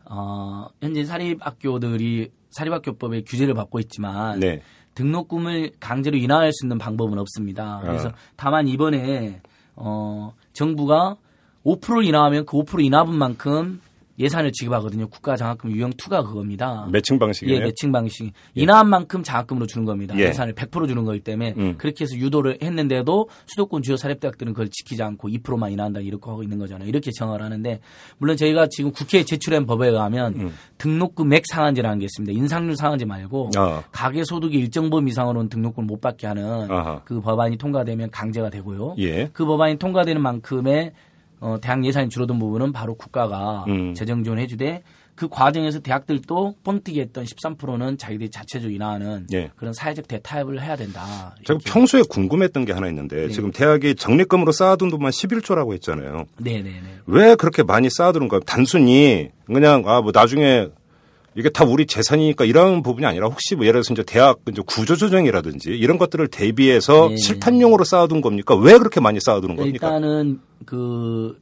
어, 현재 사립학교들이 사립학교법의 규제를 받고 있지만 네. 등록금을 강제로 인하할 수 있는 방법은 없습니다. 그래서 아. 다만 이번에 어, 정부가 5%를 인하하면 그 5% 인하분 만큼 예산을 지급하거든요. 국가장학금 유형 2가 그겁니다. 매칭 방식이네요. 예, 매칭 방식. 인하한 만큼 장학금으로 주는 겁니다. 예. 예산을 100% 주는 거기 때문에 음. 그렇게 해서 유도를 했는데도 수도권 주요 사립대학들은 그걸 지키지 않고 2%만 인하한다 이렇게 하고 있는 거잖아요. 이렇게 정을 하는데 물론 저희가 지금 국회에 제출한 법에 의하면 음. 등록금 맥 상한제라는 게 있습니다. 인상률 상한제 말고 아. 가계 소득이 일정 범위 이상으로는 등록금을 못 받게 하는 아하. 그 법안이 통과되면 강제가 되고요. 예. 그 법안이 통과되는 만큼의 어, 대학 예산이 줄어든 부분은 바로 국가가 음. 재정 지원해 주되 그 과정에서 대학들도 뻥튀기 했던 13%는 자기들이 자체적으로 인하하는 예. 그런 사회적 대타협을 해야 된다. 제가. 평소에 궁금했던 게 하나 있는데 네. 지금 대학이 적립금으로 쌓아둔 돈만 11조라고 했잖아요. 네네네. 왜 그렇게 많이 쌓아두는 거예요? 단순히 그냥 아 뭐 나중에 이게 다 우리 재산이니까 이런 부분이 아니라 혹시 뭐 예를 들어서 이제 대학 이제 구조조정이라든지 이런 것들을 대비해서 예. 실탄용으로 쌓아둔 겁니까? 왜 그렇게 많이 쌓아두는 겁니까? 일단은 그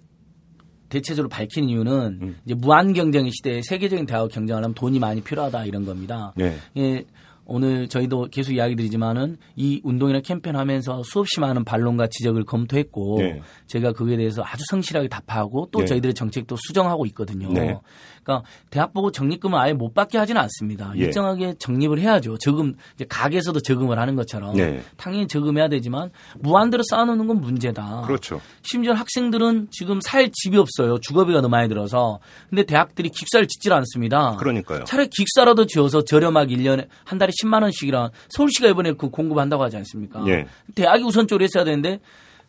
대체적으로 밝힌 이유는 음. 이제 무한 경쟁 시대에 세계적인 대학 경쟁을 하면 돈이 많이 필요하다 이런 겁니다. 네. 예, 오늘 저희도 계속 이야기 드리지만은 이 운동이나 캠페인 하면서 수없이 많은 반론과 지적을 검토했고 네. 제가 그거에 대해서 아주 성실하게 답하고 또 네. 저희들의 정책도 수정하고 있거든요. 네. 그러니까 대학 보고 적립금을 아예 못 받게 하지는 않습니다. 예. 일정하게 적립을 해야죠. 저금 이제 가게에서도 저금을 하는 것처럼 네. 당연히 저금해야 되지만 무한대로 쌓아놓는 건 문제다. 그렇죠. 심지어 학생들은 지금 살 집이 없어요. 주거비가 너무 많이 들어서. 근데 대학들이 기숙사를 짓질 않습니다. 그러니까요. 차라리 기숙사라도 지어서 저렴하게 1년에 한 달에 10만 원씩이랑 서울시가 이번에 그 공급한다고 하지 않습니까? 예. 대학이 우선적으로 했어야 되는데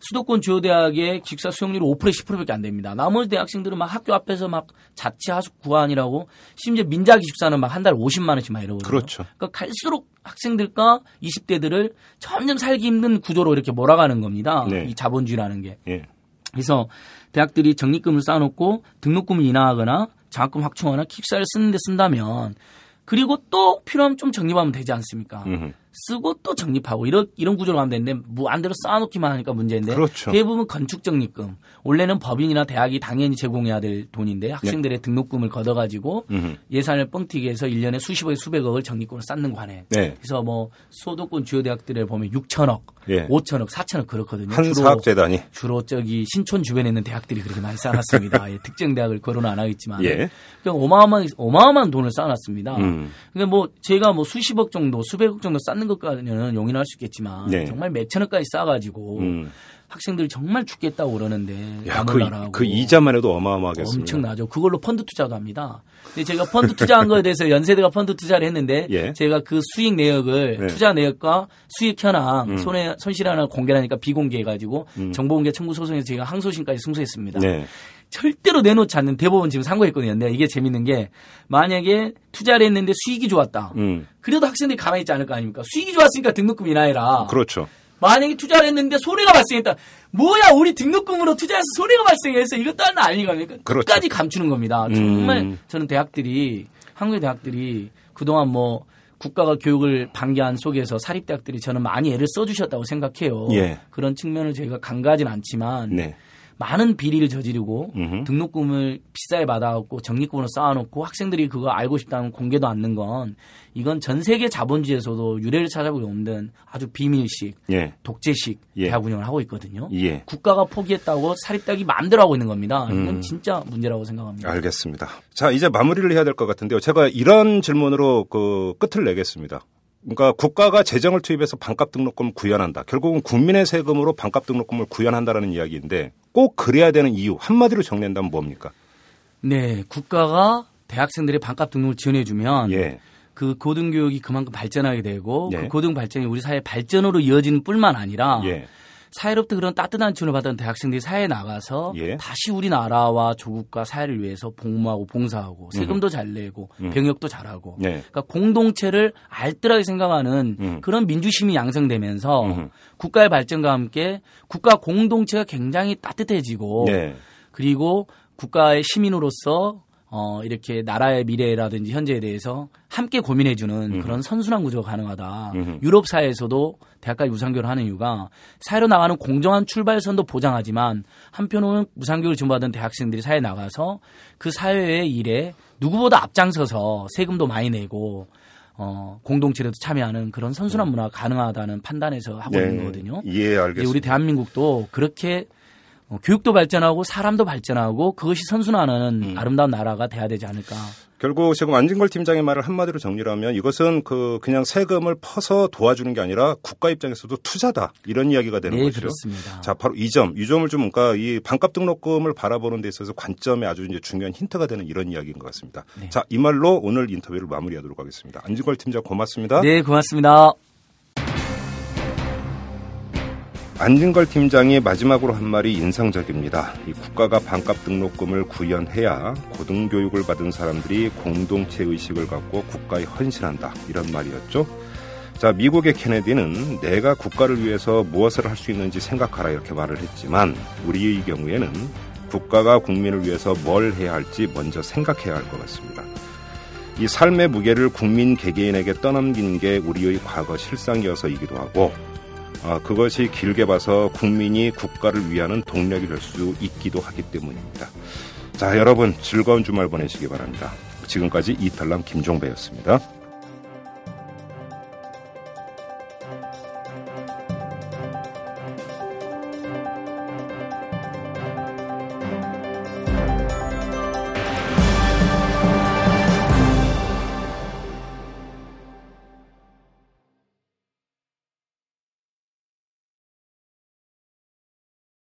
수도권 주요 대학의 기숙사 수용률이 5% 10%밖에 안 됩니다. 나머지 대학생들은 막 학교 앞에서 막 자치 하숙 구한이라고 심지어 민자 기숙사는 막 한 달에 50만 원씩 막 이러거든요. 그렇죠. 그러니까 갈수록 학생들과 20대들을 점점 살기 힘든 구조로 이렇게 몰아가는 겁니다. 네. 이 자본주의라는 게. 예. 그래서 대학들이 적립금을 쌓아놓고 등록금을 인하하거나 장학금 확충하거나 기숙사를 쓰는데 쓴다면 그리고 또 필요하면 좀 적립하면 되지 않습니까? 음흠. 쓰고 또 적립하고 이런 이런 구조로 가면 되는데 무안대로 쌓아놓기만 하니까 문제인데 그렇죠. 대부분 건축 적립금 원래는 법인이나 대학이 당연히 제공해야 될 돈인데 학생들의 등록금을 걷어가지고 네. 음흠. 예산을 뻥튀기 해서 1년에 수십억 수백억을 적립금으로 쌓는 관해 네. 그래서 뭐 소도권 주요 대학들에 보면 6천억, 예. 5천억, 4천억 그렇거든요. 한 주로 사학재단이 주로 저기 신촌 주변에 있는 대학들이 그렇게 많이 쌓아놨습니다. 예, 특정 대학을 거론 안 하겠지만, 예. 그냥 어마어마한 어마어마한 돈을 쌓아놨습니다. 음. 그러니까 뭐 제가 뭐 수십억 정도, 수백억 정도 쌓는 것까지는 용인할 수 있겠지만, 네. 정말 몇천억까지 쌓아가지고 음. 학생들 정말 죽겠다고 그러는데 야, 그, 나라고 그 이자만 해도 어마어마하겠습니다. 엄청나죠. 그걸로 펀드 투자도 합니다. 근데 제가 펀드 투자한 거에 대해서 연세대가 펀드 투자를 했는데 예. 제가 그 수익 내역을 네. 투자 내역과 수익 현황 음. 손해 손실 하나 공개하니까 비공개해 가지고 음. 정보공개 청구 소송에서 제가 항소심까지 승소했습니다. 네. 절대로 내놓지 않는 대법원 지금 상고했거든요. 근데 이게 재밌는 게 만약에 투자를 했는데 수익이 좋았다. 음. 그래도 학생들이 가만히 있지 않을 거 아닙니까? 수익이 좋았으니까 등록금 인하해라. 그렇죠. 만약에 투자를 했는데 손해가 발생했다. 뭐야, 우리 등록금으로 투자해서 손해가 발생해서 이것도 하나 아닌 겁니까? 그렇죠. 끝까지 감추는 겁니다. 정말 음. 저는 대학들이, 한국의 대학들이 그동안 뭐 국가가 교육을 방기한 속에서 사립대학들이 저는 많이 애를 써주셨다고 생각해요. 예. 그런 측면을 저희가 간과하진 않지만 네. 많은 비리를 저지르고 음흠. 등록금을 비싸게 받아갖고 적립금으로 쌓아놓고 학생들이 그거 알고 싶다면 공개도 않는 건 이건 전 세계 자본주의에서도 유례를 찾아보기 없는 아주 비밀식, 예. 독재식 예. 대학 운영을 하고 있거든요. 예. 국가가 포기했다고 사립대학이 마음대로 하고 있는 겁니다. 이건 음. 진짜 문제라고 생각합니다. 알겠습니다. 자, 이제 마무리를 해야 될 것 같은데요. 제가 이런 질문으로 그 끝을 내겠습니다. 그러니까 국가가 재정을 투입해서 반값 등록금을 구현한다. 결국은 국민의 세금으로 반값 등록금을 구현한다라는 이야기인데 꼭 그래야 되는 이유 한마디로 정리한다면 뭡니까? 네, 국가가 대학생들의 반값 등록을 지원해주면 예. 그 고등교육이 그만큼 발전하게 되고 예. 그 고등 발전이 우리 사회 발전으로 이어지는 뿐만 아니라 예. 사회로부터 그런 따뜻한 지원을 받은 대학생들이 사회에 나가서 예. 다시 우리나라와 조국과 사회를 위해서 복무하고 봉사하고 세금도 잘 내고 음. 병역도 잘하고 네. 그러니까 공동체를 알뜰하게 생각하는 음. 그런 민주심이 양성되면서 음흠. 국가의 발전과 함께 국가 공동체가 굉장히 따뜻해지고 네. 그리고 국가의 시민으로서 어, 이렇게 나라의 미래라든지 현재에 대해서 함께 고민해주는 그런 선순환 구조가 가능하다. 음흠. 유럽 사회에서도 대학까지 무상교를 하는 이유가 사회로 나가는 공정한 출발선도 보장하지만 한편으로는 무상교를 지원받은 대학생들이 사회에 나가서 그 사회의 일에 누구보다 앞장서서 세금도 많이 내고 어, 공동체에도 참여하는 그런 선순환 문화가 가능하다는 판단에서 하고 있는 거거든요. 예, 알겠습니다. 우리 대한민국도 그렇게 어, 교육도 발전하고 사람도 발전하고 그것이 선순환하는 음. 아름다운 나라가 돼야 되지 않을까. 결국 지금 안진걸 팀장의 말을 한마디로 정리하면 이것은 그 그냥 세금을 퍼서 도와주는 게 아니라 국가 입장에서도 투자다 이런 이야기가 되는 네, 거죠. 그렇습니다. 자, 바로 이 점, 이 점을 좀 그러니까 이 반값 등록금을 바라보는 데 있어서 관점에 아주 이제 중요한 힌트가 되는 이런 이야기인 것 같습니다. 네. 자, 이 말로 오늘 인터뷰를 마무리하도록 하겠습니다. 안진걸 팀장 고맙습니다. 네, 고맙습니다. 안진걸 팀장이 마지막으로 한 말이 인상적입니다. 이 국가가 반값 등록금을 구현해야 고등교육을 받은 사람들이 공동체 의식을 갖고 국가에 헌신한다. 이런 말이었죠. 자, 미국의 케네디는 내가 국가를 위해서 무엇을 할 수 있는지 생각하라 이렇게 말을 했지만 우리의 경우에는 국가가 국민을 위해서 뭘 해야 할지 먼저 생각해야 할 것 같습니다. 이 삶의 무게를 국민 개개인에게 떠넘긴 게 우리의 과거 실상이어서이기도 하고 아, 그것이 길게 봐서 국민이 국가를 위하는 동력이 될 수 있기도 하기 때문입니다. 자, 여러분 즐거운 주말 보내시기 바랍니다. 지금까지 이탈남 김종배였습니다.